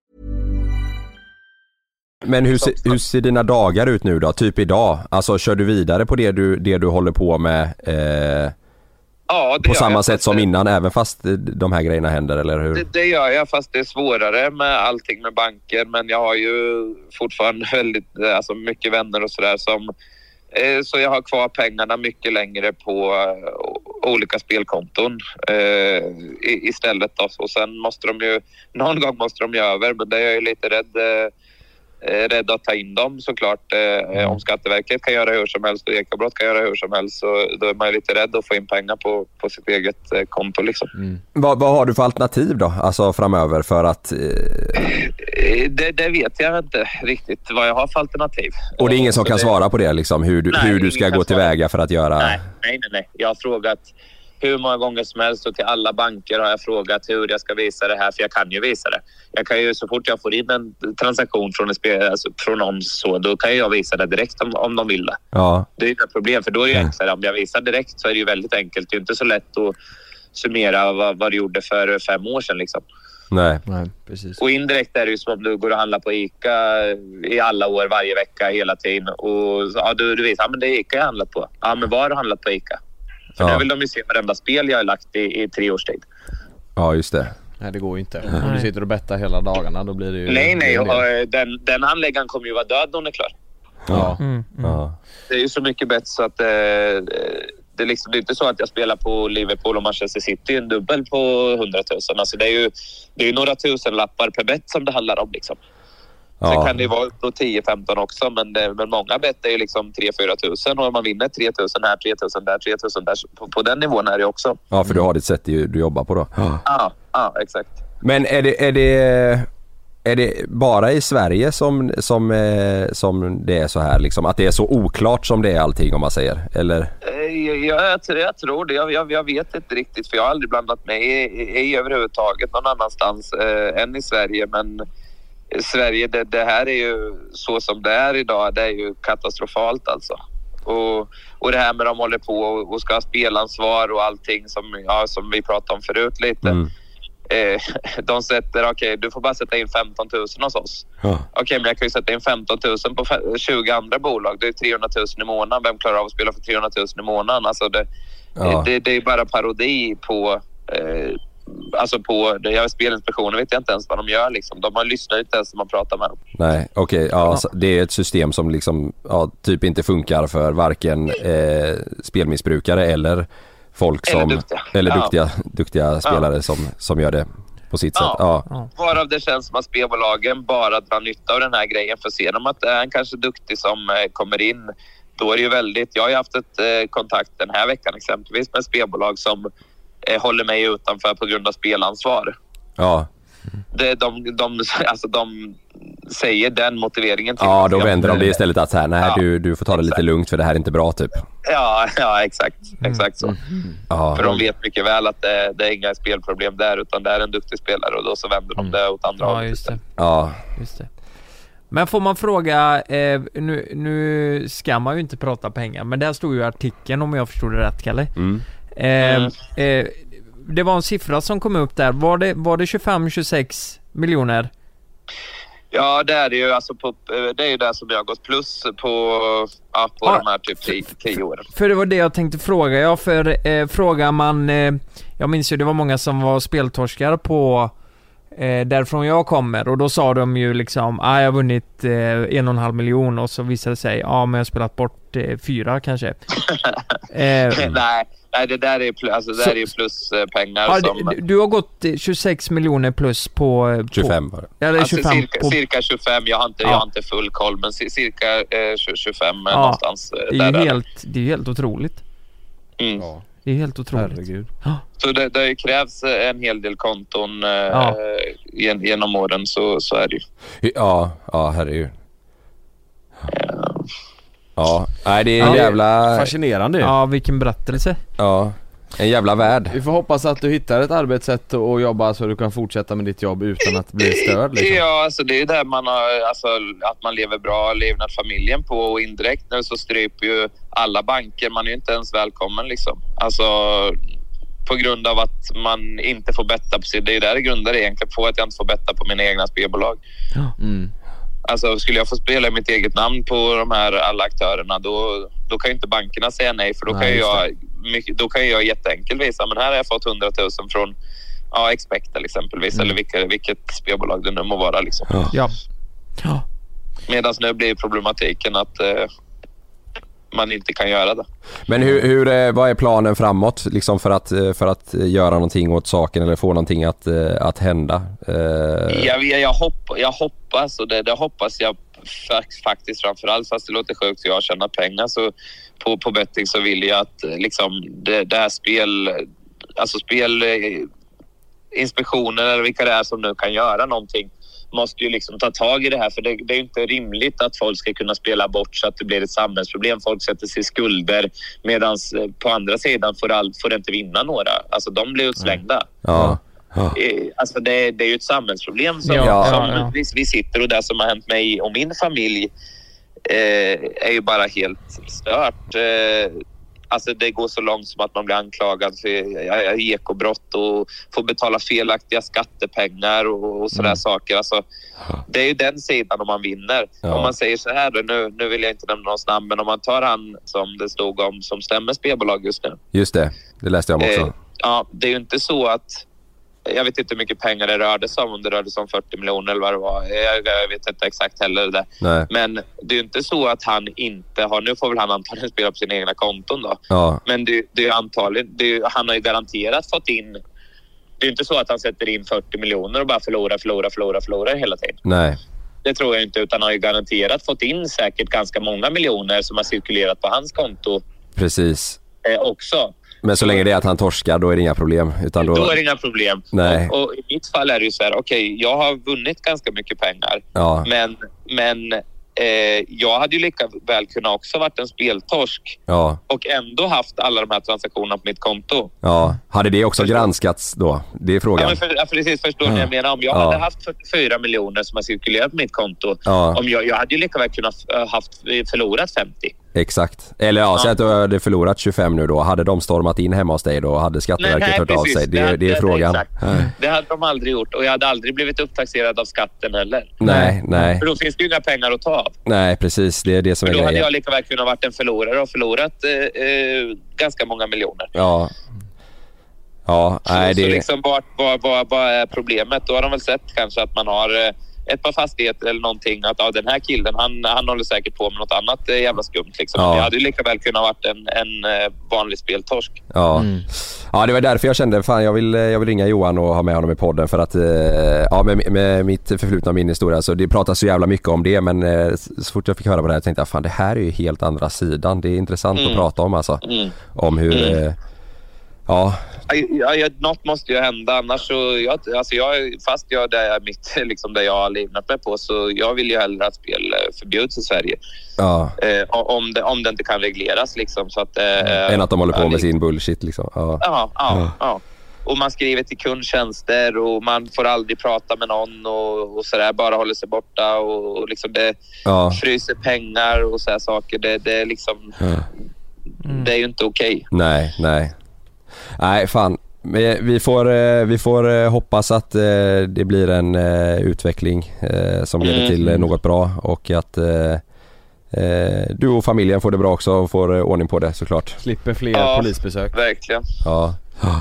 Men hur, se- hur ser dina dagar ut nu då? Typ idag? Alltså kör du vidare på det du, det du håller på med eh, Ja, på samma sätt som det- innan även fast eh, de här grejerna händer eller hur? Det, det gör jag fast det är svårare med allting med banker. Men jag har ju fortfarande väldigt, eh, alltså mycket vänner och sådär som... Eh, så jag har kvar pengarna mycket längre på eh, olika spelkonton eh, istället. Då. Och sen måste de ju... Någon gång måste de ju över men det är jag ju lite rädd eh, rädd att ta in dem såklart. Eh, Om Skatteverket kan göra hur som helst och Ekobrott kan göra hur som helst så då är man lite rädd att få in pengar på, på sitt eget eh, konto. Liksom. Vad, vad har du för alternativ då? Alltså framöver för att... Eh, Det, det vet jag inte riktigt vad jag har för alternativ. och det är ingen som så kan det- svara på det liksom? Hur du, Nej, hur du ska gå svara. tillväga för att göra... Nej, nej, nej, nej. Jag har frågat hur många gånger som helst och till alla banker har jag frågat hur jag ska visa det här för jag kan ju visa det. Jag kan ju så fort jag får in en transaktion från, en spel, alltså från någon så då kan jag visa det direkt om, om de vill det. Ja. Det är inga problem för då är det ju enklare. Om jag visar direkt så är det ju väldigt enkelt. Det är ju inte så lätt att summera vad, vad du gjorde för fem år sedan liksom. Nej. Nej, precis. Och indirekt är det ju som om du går och handlar på ICA i alla år, varje vecka, hela tiden. Och ja, du, du vet, ja men det är ICA jag handlat på. Ja, men var har du handlat på ICA? För Ja. nu vill de ju se varenda spel jag har lagt i, i tre års tid. Ja, just det. Nej det går ju inte. Om du sitter och bettar hela dagarna då blir det ju... nej, nej. Och, eh, den, den handläggaren kommer ju vara död när hon är klar. Ja. Mm, Ja. Det är ju så mycket bättre så att eh, det, är liksom, det är inte så att jag spelar på Liverpool och Manchester City en dubbel på 100 000. Alltså det är ju det är några tusen lappar per bett som det handlar om. Liksom. Sen Ja. kan det ju vara upp på 10-15 också, men, det, men många bett är ju liksom 3-4 tusen och om man vinner 3 tusen här, 3 tusen där, 3 tusen där. På, på den nivån är det också. ja, för du har ditt sätt du du jobbar på då. Ja, ja exakt. Men är det, är det... Är det bara i Sverige som, som, eh, som det är så här liksom? Att det är så oklart som det är allting om man säger? Eller? Eh, Jag, jag, jag, tror- jag tror det. Jag, jag, jag vet inte riktigt för jag har aldrig blandat mig i, i, i överhuvudtaget någon annanstans eh, än i Sverige. Men Sverige, det, det här är ju så som det är idag. Det är ju katastrofalt alltså. Och, och det här med de håller på och, och ska ha spelansvar och allting som, ja, som vi pratade om förut lite. Mm. Eh, (laughs) de sätter, okej du får bara sätta in 15 000 hos oss. Ja. Okej, men jag kan ju sätta in 15 000 på fe- 20 andra bolag. Det är 300 000 i månaden. Vem klarar av att spela för 300 000 i månaden? Alltså det, Ja. det, det är bara parodi på... Eh, alltså på... Det, jag Spelinspektionen vet jag inte ens vad de gör. Liksom. De har lyssnat inte ens när man pratar med dem. Nej, okej. ja, så det är ett system som liksom, ja, typ inte funkar för varken eh, spelmissbrukare eller folk Eller som... duktiga. Eller Ja. duktiga, duktiga spelare som, som gör det på sitt Ja. sätt. Ja. Varav det känns som att spelbolagen bara drar nytta av den här grejen. För ser de att det är en kanske duktig som eh, kommer in, då är det ju väldigt... Jag har ju haft ett eh, kontakt den här veckan exempelvis med spelbolag som eh, håller mig utanför på grund av spelansvar. Ja, Det, de, de, alltså de säger den motiveringen till ja då vänder de det istället att så här, nej Ja. du, du får ta det lite Exakt. lugnt för det här är inte bra typ. Ja, ja exakt. Exakt så. Ja, För de vet mycket väl att det, det är inga spelproblem där utan det är en duktig spelare och då så vänder de det åt andra Ja, hållet just det. ja. Just det. Men får man fråga, eh, nu, nu ska man ju inte prata pengar, men där stod ju artikeln om jag förstod det rätt Kalle. Mm. Eh, Mm. eh, det var en siffra som kom upp där, var det, var det 25-26 miljoner? Ja, det är det ju. Alltså på, eh, det är ju det som jag har gått plus på, ja, på Ja. de här typ tio, tio åren. För det var det jag tänkte fråga, ja för eh, frågar man, eh, jag minns ju det var många som var speltorskar på eh, därifrån jag kommer och då sa de ju liksom, ah, jag har vunnit eh, en och en halv miljon och så visade det sig, ja ah, men jag har spelat bort eh, fyra kanske. (laughs) eh, nej, nej, det där är, plus, alltså, det Så- där är ju pluspengar ja, som... du, du har gått eh, 26 miljoner plus på... eh, på 25 var det. Eller Alltså 25 cirka, på... cirka 25, jag har inte, Ja. jag har inte full koll, men ci- cirka eh, 20 25 Ja, någonstans. eh, Det där, är ju där. helt, det är helt otroligt. Mm. Det är helt otroligt. Herregud. Så det, det har eh, en hel del konton eh, Ja. gen, genom åren, så, så är det ju. Ja, ja herregud. Ja, nej det är en Ja. jävla... Fascinerande ju. Ja, vilken berättelse. Ja, en jävla värld. Vi får hoppas att du hittar ett arbetssätt och jobba så du kan fortsätta med ditt jobb utan att bli störd liksom. Ja, alltså det är ju där man har, alltså att man lever bra, levnad familjen på och indirekt nu så stryper ju alla banker. Man är ju inte ens välkommen liksom. Alltså på grund av att man inte får betta på sig. Det är ju där det grundar egentligen på att jag inte får betta på mina egna spelbolag. Mm. Alltså skulle jag få spela mitt eget namn på de här alla aktörerna då, då kan ju inte bankerna säga nej för då Nej, kan jag, mycket, då kan jag jätteenkelt visa men här har jag fått 100 000 från ja, Expectel exempelvis Mm. eller vilka, vilket spelbolag det nu må vara. Liksom. Ja. Ja. Medan nu blir problematiken att eh, man inte kan göra det. Men hur, hur, eh, vad är planen framåt liksom för att, eh, för att eh, göra någonting åt saken eller få någonting att, att hända? Jag, jag, jag, hopp, jag hoppas och det, det hoppas jag fa- faktiskt framförallt fast det låter sjukt jag har tjänat pengar så på, på betting så vill jag att liksom det, det här spel, alltså spel eh, inspektionen eller vilka det är som nu kan göra någonting måste ju liksom ta tag i det här för det, det är inte rimligt att folk ska kunna spela bort så att det blir ett samhällsproblem. Folk sätter sig i skulder medan på andra sidan får, all, får det inte vinna några. Alltså de blir utslängda. ja. Ja. Eh, Alltså det, det är ju ett samhällsproblem som, Ja, som ja, ja. Vi, vi sitter och det som har hänt mig och min familj eh, är ju bara helt stört. Eh, alltså det går så långt som att man blir anklagad för ekobrott och får betala felaktiga skattepengar och, och sådär Mm. saker. Alltså, det är ju den sidan om man vinner. Ja. Om man säger så här, då, nu, nu vill jag inte nämna någons namn, men om man tar han som det stod om som stämmer spelbolag just nu. Just det, det läste jag om också. Eh, ja, det är ju inte så att... Jag vet inte hur mycket pengar det rörde sig om, om det rörde sig om 40 miljoner eller vad det var. Jag, jag vet inte exakt heller det. Nej. Men det är ju inte så att han inte har... Nu får väl han antagligen (laughs) spela på sina egna konton då. Ja, Men det, det är antagligen... Det är, han har ju garanterat fått in... Det är ju inte så att han sätter in 40 miljoner och bara förlorar, förlorar, förlorar, förlorar hela tiden. nej. Det tror jag inte, utan han har ju garanterat fått in säkert ganska många miljoner som har cirkulerat på hans konto Precis. eh, också. Men så länge det är att han torskar då är det inga problem. Utan då, Då är det inga problem. Nej. Och, och i mitt fall är det ju så här, okej, jag har vunnit ganska mycket pengar. Ja. Men, men eh, jag hade ju lika väl kunnat också varit en speltorsk ja, och ändå haft alla de här transaktionerna på mitt konto. ja. Hade det också granskats då? Det är Ja, frågan. men för, ja, precis, förstår ni vad jag menar? Om jag Ja. hade haft 44 miljoner som har cirkulerat på mitt konto, Ja. om jag, jag hade ju lika väl kunnat äh, haft, förlorat 50. Exakt. Eller ja, säg att du hade förlorat 25 nu då. Hade de stormat in hemma hos dig då? Hade Skatteverket hört av sig? Det, det är frågan. exakt. Det hade de aldrig gjort och jag hade aldrig blivit upptaxerad av skatten heller. Nej, nej, För då finns det ju inga pengar att ta av. nej precis. Det är det som För är då hade grejen. jag lika väl kunnat varit en förlorare och förlorat eh, eh, ganska många miljoner. Ja. Ja, nej så det... liksom, vad, vad, vad, vad är problemet? Då har de väl sett kanske att man har eh, ett par fastigheter eller någonting. Att ja, den här killen han, han håller säkert på med något annat eh, jävla skumt. Liksom. Ja. Jag hade ju lika väl kunnat varit en, en eh, vanlig speltorsk. Ja. ja, det var därför jag kände fan jag vill, jag vill ringa Johan och ha med honom i podden för att eh, ja, med, med mitt förflutna och min historia så det pratas så jävla mycket om det men eh, så fort jag fick höra på det här tänkte jag fan det här är ju helt andra sidan. Det är intressant att Mm. prata om alltså. Mm. Om hur, Mm. eh, ja, något måste ju hända annars så... Jag, alltså jag, fast jag, det är mitt, (laughs) liksom det jag har livnat mig på så jag vill ju hellre att spel eh, förbjuds i Sverige. ja. Eh, om, det, om det inte kan regleras liksom. Så att, eh, Än att de håller på med sin bullshit liksom. Ja. Ja, ja, Ja. Och man skriver till kundtjänster och man får aldrig prata med någon och, och sådär. Bara håller sig borta och, och liksom det Ja. fryser pengar och sådär saker. Det, det är liksom... Det är ju inte okej. Nej, nej. Nej, fan. Vi får, eh, vi får eh, hoppas att eh, det blir en utveckling som leder Mm. till något bra och att du och familjen får det bra också och får ordning på det såklart. Slipper fler Ja. polisbesök. Verkligen. Ja.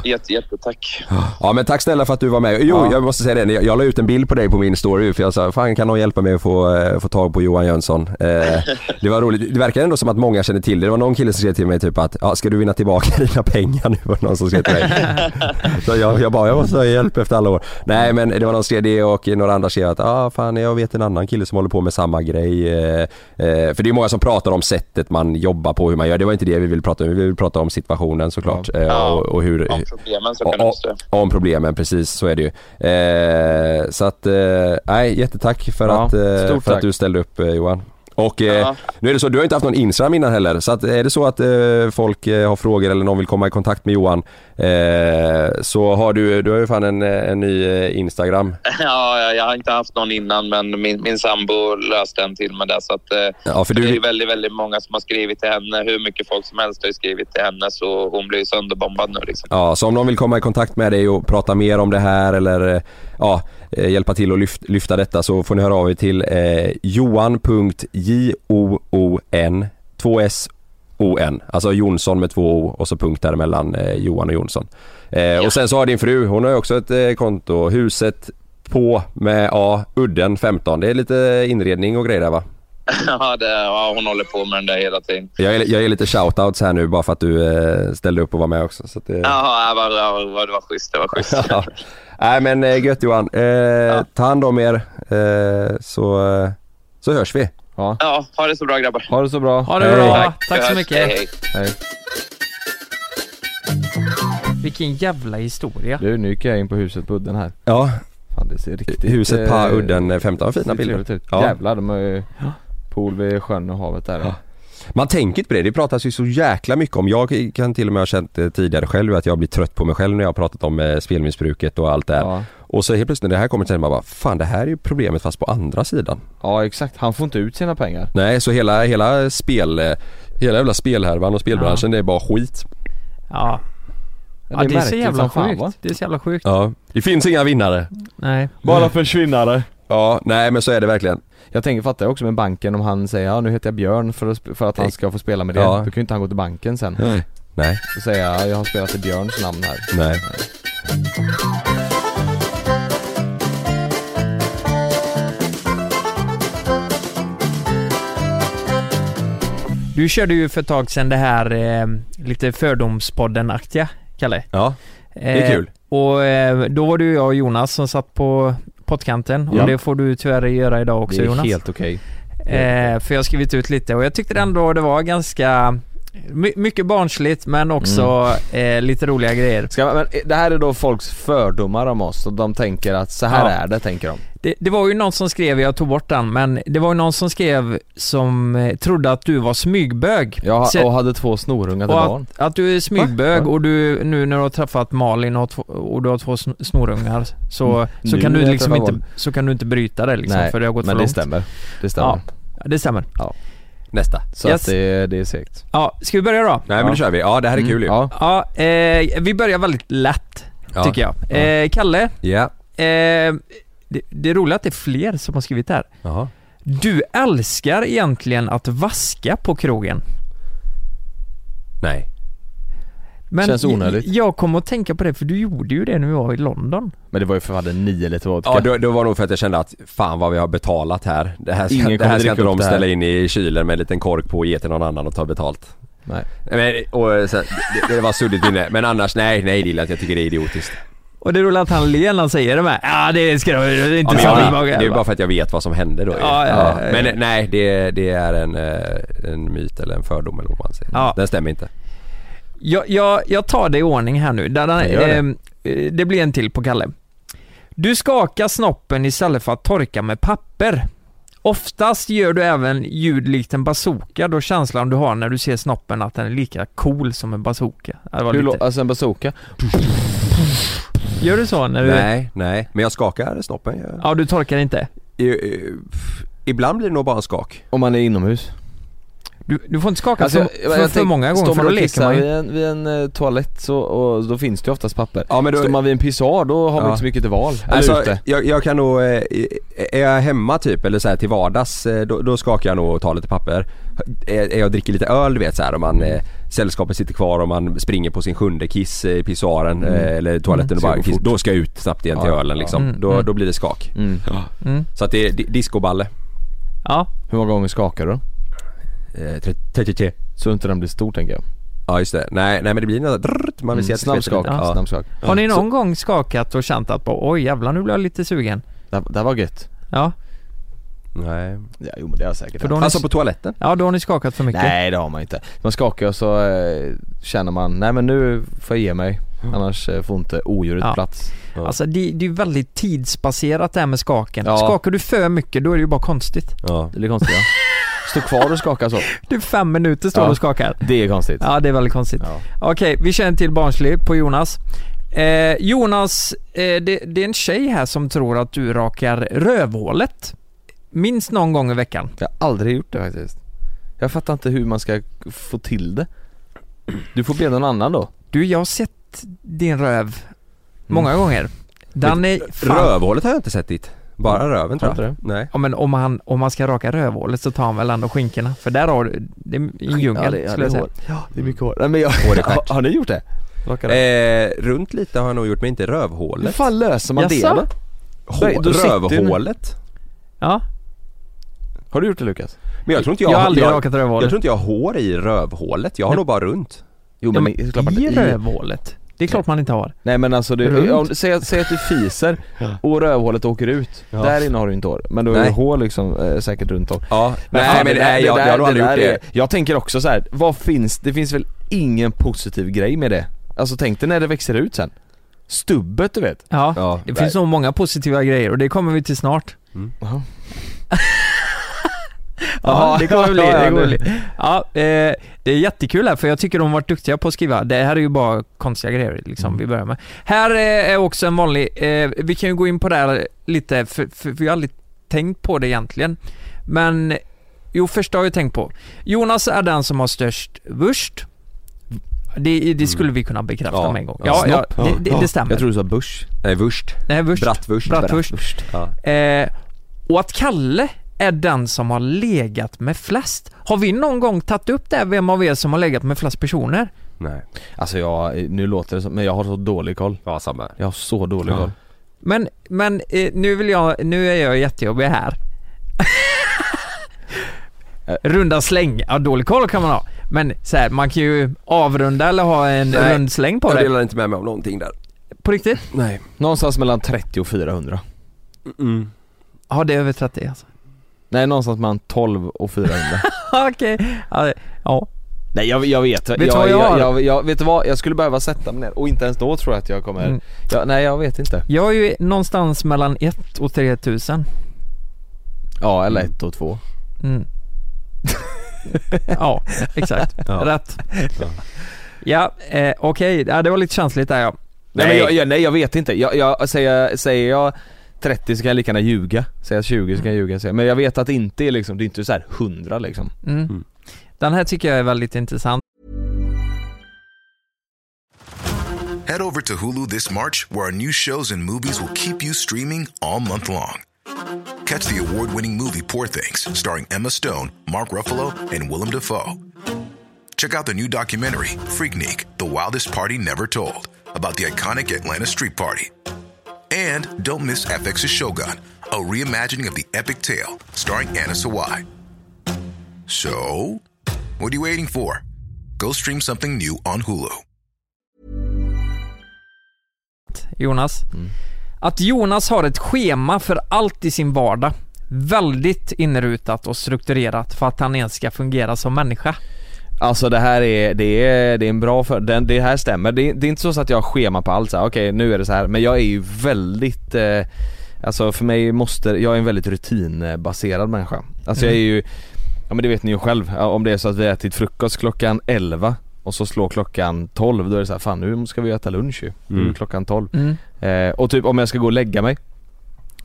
Jätte, jättetack. Ja men tack snälla för att du var med. Jo, Ja. jag måste säga det. Jag, jag la ut en bild på dig på min story för jag sa fan kan någon hjälpa mig att få, eh, få tag på Johan Jönsson? Eh, (laughs) det var roligt. Det verkar ändå som att många känner till det. Det var någon kille som skrev till mig typ att ja, ska du vinna tillbaka (laughs) dina pengar nu? Var det någon som skrev till mig. (laughs) Så jag, jag bara jag måste ha hjälp efter alla år. Nej men det var någon som skrev det och några andra skrev att ja ah, fan jag vet en annan kille som håller på med samma grej. Eh, eh, för det är många som pratar om sättet man jobbar på, hur man gör. Det var inte det vi vill prata om. Vi vill prata om situationen såklart. Eh, Ja. och, och hur, Om problemen så kan Ja, det uppstå. om problemen, precis så är det ju. Eh, så att, eh, nej jättetack för, Ja, att, eh, för att du ställde upp eh, Johan. Och eh, Ja. nu är det så, du har inte haft någon Instagram innan heller. Så att, är det så att eh, folk eh, har frågor eller någon vill komma i kontakt med Johan eh, så har du, du har ju fan en, en ny eh, Instagram. (laughs) Ja, jag- har inte haft någon innan men min, min sambo löste en till med det. Så att, eh, Ja, för Det är du, väldigt, väldigt många som har skrivit till henne. Hur mycket folk som helst har skrivit till henne så hon blir sönderbombad nu liksom. ja, så om någon vill komma i kontakt med dig och prata mer om det här eller ja, hjälpa till att lyft, lyfta detta så får ni höra av er till eh, johan.joon 2s O-N, alltså Jonsson med två O och så punkt däremellan eh, Johan och Jonsson. Eh, Och sen så har din fru, hon har ju också ett eh, konto, huset på med A, udden 15. Det är lite inredning och grejer där va? (laughs) ja, det, ja, hon håller på med den där hela tiden. Jag är, jag är lite shoutouts här nu bara för att du eh, ställde upp och var med också. Så det, Jaha, det var, det var, det var schysst. Det var schysst. (laughs) Ja. Nej men eh, gött Johan, eh, ta hand om er eh, så, eh, så hörs vi. Ja. Ja, ha det så bra grabbar. Ha det så bra. Ha det Hej. bra, tack så Hej, mycket. hej. Hej. Vilken jävla historia. Du, nu gick jag in på huset på udden här. Ja, Fan det ser riktigt... huset på eh, udden eh, 15 var fina bilder. ut. Ja. Jävlar, de har ju pool vid sjön och havet där. Ja. Man tänker inte på det, det pratas ju så jäkla mycket om, jag kan till och med ha känt det tidigare själv att jag blir trött på mig själv när jag har pratat om eh, spelmissbruket och allt det här. Ja. Och så helt plötsligt när det här kommer till man bara, fan det här är ju problemet fast på andra sidan. ja exakt, han får inte ut sina pengar. Nej, så hela, hela spel, eh, hela jävla spelhärvan och spelbranschen det är bara skit. Ja. Ja, Ja, det är så märkligt jävla fan, sjukt. va? Det är så jävla sjukt. Ja, det finns inga vinnare. Nej. Bara försvinnare. Ja, nej men så är det verkligen. Jag tänker fatta också med banken om han säger ja nu heter jag Björn för att, för att han ska få spela med det. Ja. Då kan ju inte han gå till banken sen Nej. Nej, och säga ja, jag har spelat i Björns namn här. nej. Du körde ju för ett tag sedan det här eh, lite fördomspodden-aktiga, Kalle. Ja, det är Eh, kul. Och eh, då var det ju jag och Jonas som satt på poddkanten och Ja. det får du tyvärr göra idag också det är Jonas. helt okej. Eh, för jag har skrivit ut lite och jag tyckte ändå det var ganska My, mycket barnsligt men också eh, lite roliga grejer. Ska, men eh, det här är då folks fördomar om oss och de tänker att så här Ja. är det, tänker de. Det, det var ju någon som skrev, jag tog bort den, men det var ju någon som skrev som eh, trodde att du var smygbög. Jag Så- och hade två snorungar till barn. att, att du är smygbög och du nu när du har träffat Malin och, två, och du har två sn- snorungar så, Mm. så, Nu kan du liksom inte, så kan du inte bryta det liksom Nej, för det har gått men för det långt. stämmer. Det stämmer. Ja, det stämmer. Nästa. Så Yes. att det, det är segt. Ja, ska vi börja då? Nej men Ja. då kör vi. Ja det här är Mm, kul ju. Ja. Ja, eh, vi börjar väldigt lätt Ja. tycker jag. Ja. Eh, Kalle, Ja. eh, det, det är roligt att det är fler som har skrivit här. Jaha. Du älskar egentligen att vaska på krogen. Nej. Men Känns onödigt. Jag, jag kom att tänka på det för du gjorde ju det när vi var i London. Men det var ju för fan nio liter vodka. Ja då, då var det nog för att jag kände att fan vad vi har betalat här. Det här ska, Ingen det kommer här ska inte de det ställa in i kylen med en liten kork på och ge till någon annan och ta betalt. Nej. Men, och, så, det, det var suddigt minne. Men annars nej, nej det gillar jag. Jag tycker det är idiotiskt. Och det är roligt att han ler när han säger det med. Ja det ska du, det är inte Ja, så jag, det är bara för att jag vet vad som hände då. Ja, ja, ja, ja. Men nej, det, det är en, eh, en myt eller en fördom eller vad man säger. Ja. Den stämmer inte. Jag, jag, jag tar det i ordning här nu. Där, det. ehm, eh, det blir en till på Kalle. Du skakar snoppen istället för att torka med papper. Oftast gör du även ljud likt en bazooka då känslan du har när du ser snoppen att den är lika cool som en bazooka. Hur lite... alltså en bazooka? Gör du så när du... Nej, nej. Men jag skakar snoppen. Jag, Ja, du torkar inte. i, i, ibland blir det nog bara en skak. Om man är inomhus? Du, du får inte skaka Alltså, för, jag- för, jag för många gånger för man då och leker man vid ju. en, vid en eh, toalett så, och då finns det ju oftast papper. Ja men då, Står man vid en pissoar då har man Ja. inte så mycket till val. Alltså, jag, jag kan nog, eh, är jag hemma typ eller så här till vardags eh, då, då skakar jag nog och tar lite papper. Är, är jag dricker lite öl du vet så här och man, sällskapet sitter kvar och man springer på sin sjunde kiss i pissoaren Mm. eller toaletten och Ska bara kiss, då ska jag ut snabbt igen till Ja, ölen ja. liksom. Mm, Då, mm. då blir det skak. Mm. Mm. Så att det är di- discoballe. Ja. Hur många gånger skakar du då? 33. Så inte den blir stor tänker jag. Ja just det. Nej, nej men det blir något drrrt, man vill se Mm, att det snabb skak. Ja. Snabb skak. Har ni Så- någon gång skakat och känt att bara, oj jävlar nu blir jag lite sugen? Det, det var gött. Ja, Nej. Ja, jo men det har jag säkert För då har ni Alltså på toaletten? ja då har ni skakat för mycket. Nej det har man inte. Man skakar och så eh, känner man, nej men nu får jag ge mig. Annars eh, får inte odjuret Ja. plats. Ja. Alltså det, det är ju väldigt tidsbaserat det här med skaken. Ja. Skakar du för mycket då är det ju bara konstigt. Ja. Det blir konstigt ja. Stå kvar och skaka så. Du är fem minuter står Ja. och skakar. Det är konstigt. Ja det är väldigt konstigt. Ja. Okej, vi kör en till barnslig på Jonas. Eh, Jonas, eh, det, det är en tjej här som tror att du rakar rövhålet. Minst någon gång i veckan. Jag har aldrig gjort det faktiskt. Jag fattar inte hur man ska få till det. Du får be någon annan då. Du, jag har sett din röv många gånger. Är fan... Rövhålet har jag inte sett dit. Bara röven tror jag. inte Nej. Ja men om han, om man ska raka rövhålet så tar han väl ändå skinkorna. För där har du, det är en djungel Ja, det, ja, skulle jag det är säga. hår. Ja, det är mycket hår. Nej, men jag, Hår har, har ni gjort det? Det? Eh, runt lite har jag nog gjort men inte Hur rövhålet. fan löser man det Jaså? då? Hår, då ju- rövhålet? Ja, Har du gjort det Lukas? Men jag tror inte jag, jag har aldrig jag, rakat jag rövhålet. tror inte jag har hår i rövhålet. Jag har Nej. nog bara runt. Jo Ja, men, men det klart att I i- rövhålet? Det är klart man inte har. Nej men alltså du, om, säg, säg att du fiser (laughs) och rövhålet åker ut. Ja. Där inne har du inte hår. Men du har ju Nej. hår liksom eh, säkert runt om. Ja, Men nej fan, men det där- nej, jag, det jag där- har aldrig där gjort det. är- Jag tänker också så här, vad finns, det finns väl ingen positiv grej med det? Alltså tänk dig när det växer ut sen. Stubbet du vet. Ja, Ja, det finns nog många positiva grejer och det kommer vi till snart. (laughs) Ja, det kommer bli, (laughs) det kommer bli. Ja, eh, det är jättekul här för jag tycker de har varit duktiga på att skriva. Det här är ju bara konstiga grejer liksom vi börjar med. Här eh, är också en vanlig, eh, vi kan ju gå in på det här lite för, för vi har aldrig tänkt på det egentligen. Men, jo första har jag tänkt på. Jonas är den som har störst vurst. Det, det skulle vi kunna bekräfta Ja, med en gång. ja, Ja, det, det, det stämmer. Jag tror du sa bush. Nej, vurst. Nej, vurst. Brattvurst. Brattvurst. Ja. Eh, och att Kalle är den som har legat med flest. Har vi någon gång tagit upp det, vem av er som har legat med flest personer? Nej. Alltså jag, nu låter det som, men jag har så dålig koll. Ja, samma. Jag har så dålig Ja. koll. Men, men eh, nu vill jag, nu är jag jättejobbig här. (laughs) Runda släng, ja dålig koll kan man ha. Men så här, man kan ju avrunda eller ha en Nej, rund släng på Jag det. delar inte med mig av någonting där. På riktigt? Nej. Någonstans mellan 30 och 400. Mm. Ja det är över 30 alltså. Nej någonstans mellan 12 och 400. (laughs) Okej, ja, det- ja. Nej jag, jag vet, Vet jag, jag jag, jag, jag, vet du vad? Jag skulle behöva sätta mig ner och inte ens då tror jag att jag kommer Mm. ja, Nej jag vet inte Jag är ju någonstans mellan 1 och 3000 Ja eller ett och två mm. Ja, exakt. (laughs) Ja. Rätt. Ja, eh, okej, ja, det var lite känsligt där ja. Nej, men jag, jag, nej jag vet inte, jag, jag, säger, säger jag 30 så kan jag lika gärna ljuga Säger jag 20 så kan jag ljuga säger jag. Men jag vet att det inte är liksom, det är inte så här 100 liksom Mm. Mm. Den här tycker jag är väldigt intressant. Head over to Hulu this March, where our new shows and movies will keep you streaming all month long. Catch the award winning movie Poor Things, starring Emma Stone, Mark Ruffalo, and Willem Dafoe. Check out the new documentary, Freaknik The Wildest Party Never Told, about the iconic Atlanta Street Party. And don't miss FX's Shogun, a reimagining of the epic tale, starring Anna Sawai. So, what are you waiting for? Go stream something new on Hulu. Jonas. Mm. Att Jonas har ett schema för allt i sin vardag. Väldigt inrutat och strukturerat för att han ens ska fungera som människa. Alltså det här är, det är, det är en bra för, den, det här stämmer. Det, det är inte så att jag har schema på allt så här, okej nu är det så här. men jag är ju väldigt eh, Alltså för mig måste, jag är en väldigt rutinbaserad människa. Alltså jag är ju, ja men det vet ni ju själv, om det är så att vi har ätit frukost klockan 11 och så slår klockan 12 då är det så här, fan nu ska vi äta lunch ju. Nu är Mm. klockan 12. Mm. Eh, och typ om jag ska gå och lägga mig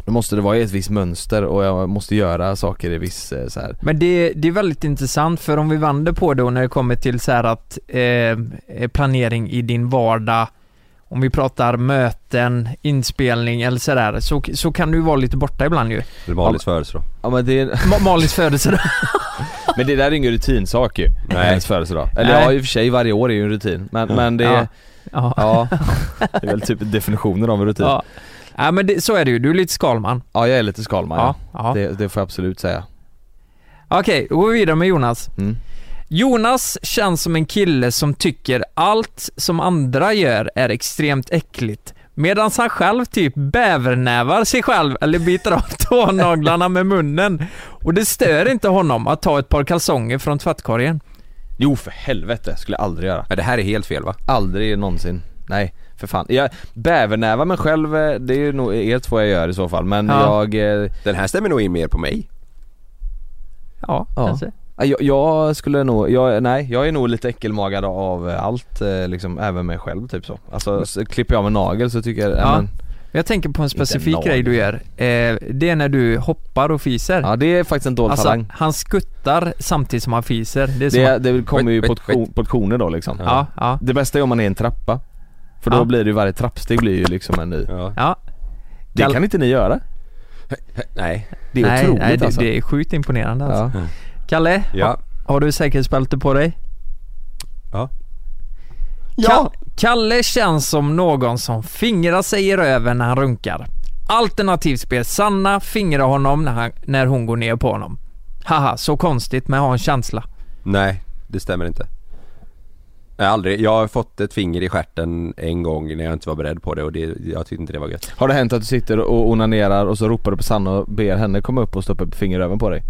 Då måste det vara i ett visst mönster och jag måste göra saker i viss eh, så här. Men det, det är väldigt intressant för om vi vänder på det när det kommer till så här att eh, planering i din vardag om vi pratar möten, inspelning eller sådär så, så kan du vara lite borta ibland ju. Malins födelsedag. Ja men det, (laughs) Ma- Malins födelsedag. (laughs) men det där är ingen rutinsak ju, Nej. ens födelsedag. Eller Nej. ja i och för sig varje år är ju en rutin, men, Ja. men det, Ja. ja. Ja. (laughs) det är väl typ definitionen av en rutin. Ja, ja. ja men det, så är det ju, du är lite skalman. jag är lite skalman ja. Ja. ja. Det, det får jag absolut säga. Okej, då går vi vidare med Jonas. Mm. Jonas känns som en kille som tycker allt som andra gör är extremt äckligt. Medan han själv typ bävernävar sig själv eller biter av (laughs) tånaglarna med munnen. Och det stör inte honom att ta ett par kalsonger från tvättkorgen. Jo för helvete, skulle jag aldrig göra. Men det här är helt fel va? Aldrig någonsin. Nej, för fan. Jag bävernävar mig själv, eh, det är ju nog er två jag gör i så fall, men Ja. jag eh, Den här stämmer nog in mer på mig. Ja, Ja. kanske. Ja, Jag, jag skulle nog, jag, nej jag är nog lite äckelmagad av allt eh, liksom, även mig själv typ så. Alltså så klipper jag med nagel så tycker jag, ja. Men, Jag tänker på en specifik grej du gör. Eh, det är när du hoppar och fiser. ja det är faktiskt en dold alltså, talang. han skuttar samtidigt som han fiser. Det är som Det, det kommer ju Wait, wait, portion, portioner då liksom. ja, ja, Det bästa är om man är i en trappa. För då Ja. blir det ju varje trappsteg blir ju liksom en ny. Ja. ja. Det kan inte ni göra. Nej. Det är nej, otroligt nej, det, alltså. det är sjukt imponerande alltså. ja. Kalle, Ja. ha, har du säkerhetsbälte på dig? Ja. Ka- Kalle känns som någon som fingrar sig i röven när han runkar. Alternativt ber Sanna fingra honom när, han, när hon går ner på honom. Haha, så konstigt men jag har en känsla. Nej, det stämmer inte. Nej, aldrig. Jag har fått ett finger i stjärten en gång när jag inte var beredd på det och det, jag tyckte inte det var gött. Har det hänt att du sitter och onanerar och så ropar du på Sanna och ber henne komma upp och stoppa upp fingeröven på dig?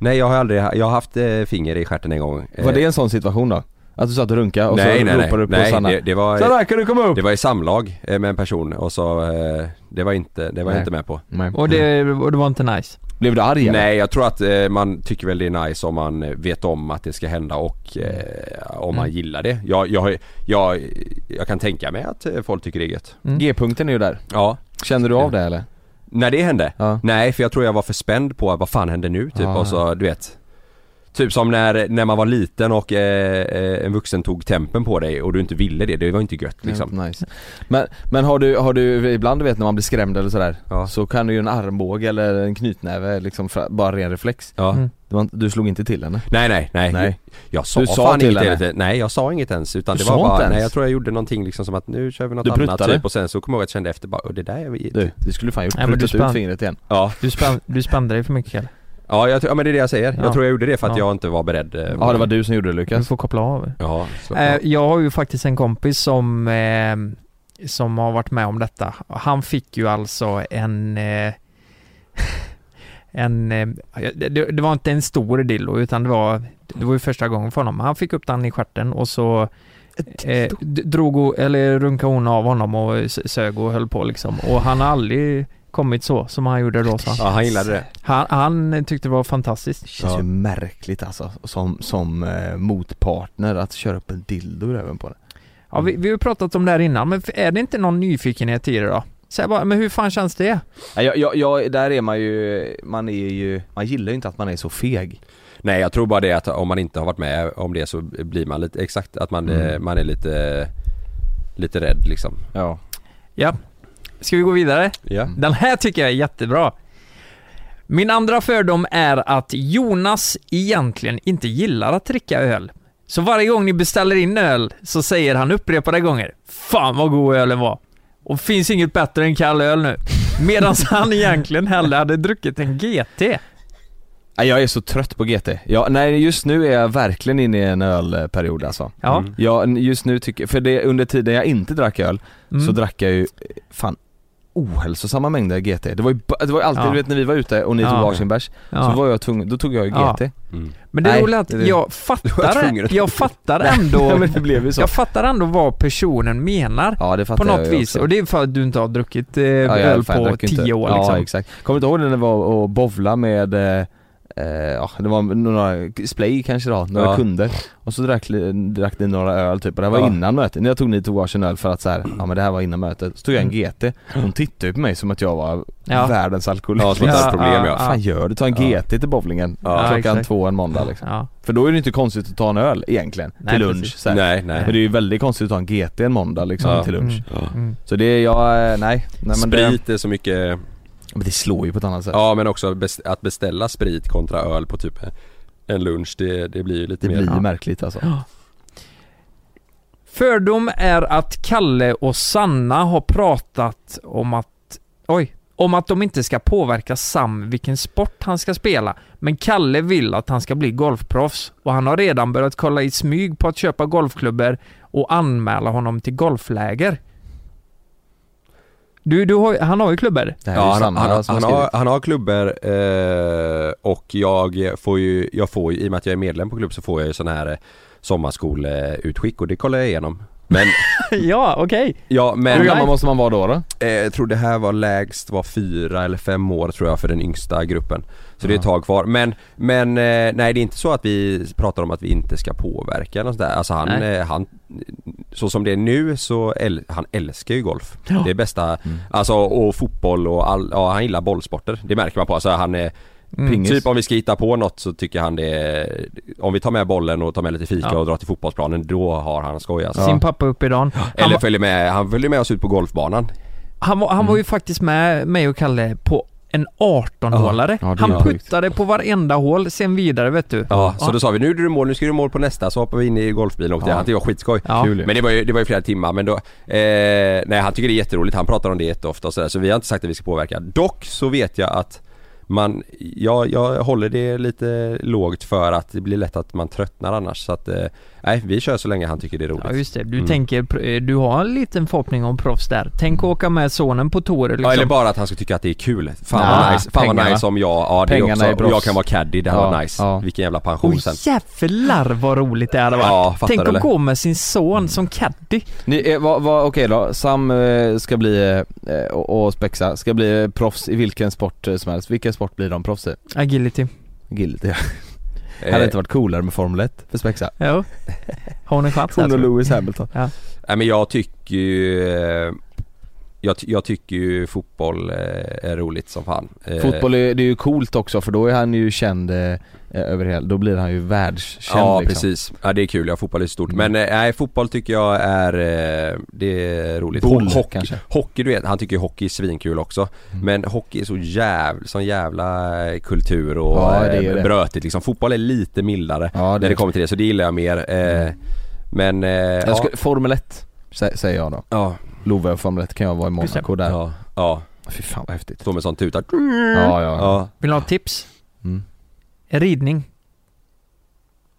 Nej jag har aldrig, jag har haft eh, finger i stjärten en gång. Var det en sån situation då? Att du satt och runka och nej, så nej, ropade du på nej, Sanna? det, det var Sanna kan du komma upp? Det var i samlag eh, med en person och så, eh, det var inte, det var jag inte med på. Nej. Och det, och det var inte nice. Blev du arg eller? Nej jag tror att eh, man tycker väl det är nice om man vet om att det ska hända och eh, om man Mm. gillar det. Jag, jag, jag, jag kan tänka mig att eh, folk tycker det är gött. Mm. G-punkten är ju där. Ja. Känner du av det eller? När det hände? Ja. Nej för jag tror jag var för spänd på vad fan hände nu typ Ah. och så du vet Typ som när, när man var liten och eh, eh, en vuxen tog tempen på dig och du inte ville det, det var inte gött liksom. Ja, nice. Men, men har du, har du, ibland du vet när man blir skrämd eller sådär Ja. Så kan du ju en armbåge eller en knytnäve liksom fra, bara ren reflex Ja. Mm. du, slog inte till henne? Nej nej nej. Nej. Jag sa, Du sa fan till inget henne? Nej jag sa inget ens utan Du det var bara, ens? nej jag tror jag gjorde någonting liksom som att nu kör vi något Du annat typ och sen så kommer jag ihåg att jag kände efter bara, "Åh, det där är Du, du skulle fan gjort Nej, du ut fingret igen Ja, du spände dig för mycket Kalle. Ja, jag, ja men det är det jag säger. Ja. Jag tror jag gjorde det för att Ja. jag inte var beredd. eh, Ja det var du som gjorde det Du Lukas får koppla av. Ja, Eh, jag har ju faktiskt en kompis som, eh, som har varit med om detta. Han fick ju alltså en, eh, (laughs) en eh, det, det var inte en stor dildo utan det var, det var ju första gången för honom. Han fick upp den i stjärten och så eh, drog, eller runkade hon av honom och sög och höll på liksom. Och han har aldrig kommit så som han gjorde då så. Ja, han gillade det. Han, han tyckte det var fantastiskt. Det känns Ja. ju märkligt alltså, som, som eh, motpartner att köra upp en dildo även på det. Ja, vi, vi har ju pratat om det här innan, men är det inte någon nyfikenhet i det då? Säg bara, men hur fan känns det? Ja, jag, jag, jag, där är man ju, man är ju, man gillar ju inte att man är så feg. Nej jag tror bara det att om man inte har varit med om det så blir man lite, exakt att man, Mm. eh, man är lite, lite rädd liksom. Ja. Ja. Ska vi gå vidare? Ja. Den här tycker jag är jättebra. Min andra fördom är att Jonas egentligen inte gillar att dricka öl. Så varje gång ni beställer in öl så säger han upprepade gånger Fan vad god ölen var! Och finns inget bättre än kall öl nu. Medan (laughs) han egentligen hellre hade druckit en GT. Jag är så trött på GT. Ja, nej just nu är jag verkligen inne i en ölperiod alltså. Ja. Mm. Ja, just nu tycker för det under tiden jag inte drack öl Mm. så drack jag ju eh, fan ohälsosamma mängder GT. Det var ju, det var ju alltid, Ja. du vet när vi var ute och ni Ja. tog varsin bärs, Ja. så var jag tvungen, då tog jag ju Ja. GT. Mm. Men det roliga är (laughs) att jag fattar, jag fattar ja ändå, jag fattar ändå vad personen menar. Ja det På något jag vis. också. Och det är för att du inte har druckit eh, Ja, öl på tio inte. år Ja liksom. exakt. Kommer du inte ihåg när det var och bovla med eh, ja, det var några splay kanske då, några Ja. kunder Och så drack, drack ni några öl typ, och det här var Ja. innan mötet, när jag tog ni tog varsin öl för att så här, ja men det här var innan mötet, så tog jag en GT Hon tittade på mig som att jag var Ja. världens alkoholist Ja, det ett problem ja. Vad fan gör du? Ta en Ja. GT till bowlingen Ja, klockan exakt. två en måndag liksom. Ja. För då är det inte konstigt att ta en öl egentligen, Nej, till lunch så här. Nej, nej. Men det är ju väldigt konstigt att ta en GT en måndag liksom Ja. till lunch Mm. Ja. Mm. Så det är jag, eh, nej, nej men det, Sprit är så mycket, men det slår ju på ett annat sätt ja men också att beställa sprit kontra öl på typ en lunch det, det blir ju lite Det mer blir Ja. märkligt alltså Fördom är att Kalle och Sanna har pratat om att, oj, om att de inte ska påverka Sam vilken sport han ska spela. Men Kalle vill att han ska bli golfproffs och han har redan börjat kolla i smyg på att köpa golfklubbor och anmäla honom till golfläger. Du, du har, han har ju klubbor. Ja, han, han, han, har han har klubbor eh, och jag får ju, jag får ju, i och med att jag är medlem på klubb så får jag ju sån här eh, sommarskoleutskick och det kollar jag igenom. Men, (laughs) ja, okej. ja men Hur gammal måste man vara då då? eh, jag tror det här var lägst var fyra eller fem år tror jag för den yngsta gruppen. Så det är ett tag kvar. Men, men eh, nej det är inte så att vi pratar om att vi inte ska påverka eller sådär. Alltså han, Nej. eh, han, så som det är nu så, äl, han älskar ju golf. Ja. Det är bästa, Mm. alltså och fotboll och all, ja han gillar bollsporter. Det märker man på. Alltså han är Mm. Pingis. Typ om vi ska hitta på något så tycker han det är, Om vi tar med bollen och tar med lite fika Ja. och drar till fotbollsplanen då har han skoj alltså. Sin pappa upp i dagen. Eller följer med, han följer med oss ut på golfbanan. han, var, han var ju faktiskt med mig och Kalle på en 18-hålare. Ja, han sjukt. puttade på varenda hål, sen vidare vet du. Ja, så då sa vi nu gjorde du mål, nu ska du mål på nästa så hoppar vi in i golfbilen och åkte. Han tyckte det var skitskoj. Men det var ju, det var ju flera timmar men då, eh, nej han tycker det är jätteroligt, han pratar om det jätteofta och sådär så vi har inte sagt att vi ska påverka. Dock så vet jag att man, jag, jag håller det lite lågt för att det blir lätt att man tröttnar annars så att, eh, nej vi kör så länge han tycker det är roligt. Ja just det, du Mm. tänker, pr- du har en liten förhoppning om proffs där. Tänk att åka med sonen på tour liksom. Ja eller bara att han ska tycka att det är kul. Fan Ja, vad nice, fan vad pengarna. nice om jag, ja det är Pengarna också, är och proffs. jag kan vara caddy, det här Ja, var nice. ja. Vilken jävla pension Oj sen. jävlar vad roligt det hade varit. Ja, Tänk du, eller? att gå med sin son som caddy. Ni, eh, vad, vad, okej då, Sam eh, ska bli, eh, och, och Spexa, ska bli proffs i vilken sport eh, som helst. Vilken sport blir de proffs i? Agility. Guilty. (laughs) Eh, Hade inte varit coolare med Formel 1 för Spexa? Jo. (laughs) Har hon en chans Hon och? Lewis Hamilton. Nej men jag tycker ju eh, jag, jag tycker ju fotboll eh, är roligt som fan. Eh, Fotboll är, det är ju coolt också för då är han ju känd eh, över hela, då blir han ju världskänd Ja liksom. precis, ja det är kul, ja fotboll är stort. Mm. Men eh, nej fotboll tycker jag är, eh, det är roligt. Boll, hockey, kanske. hockey du vet, han tycker ju hockey är svinkul också. Mm. Men hockey är så jävla, sån jävla kultur och Ja, det det. brötigt liksom. Fotboll är lite mildare Ja när det, det kommer till det, så det gillar jag mer. Mm. Men, eh, jag ja, skulle, Formel 1 sä- säger jag då. ja, Love Formel 1 kan jag vara i Monaco där. ja, ja, Fy fan vad häftigt. stå med sån tuta. Ja ja. Ja, Vill du ha ett tips? Mm. Ridning.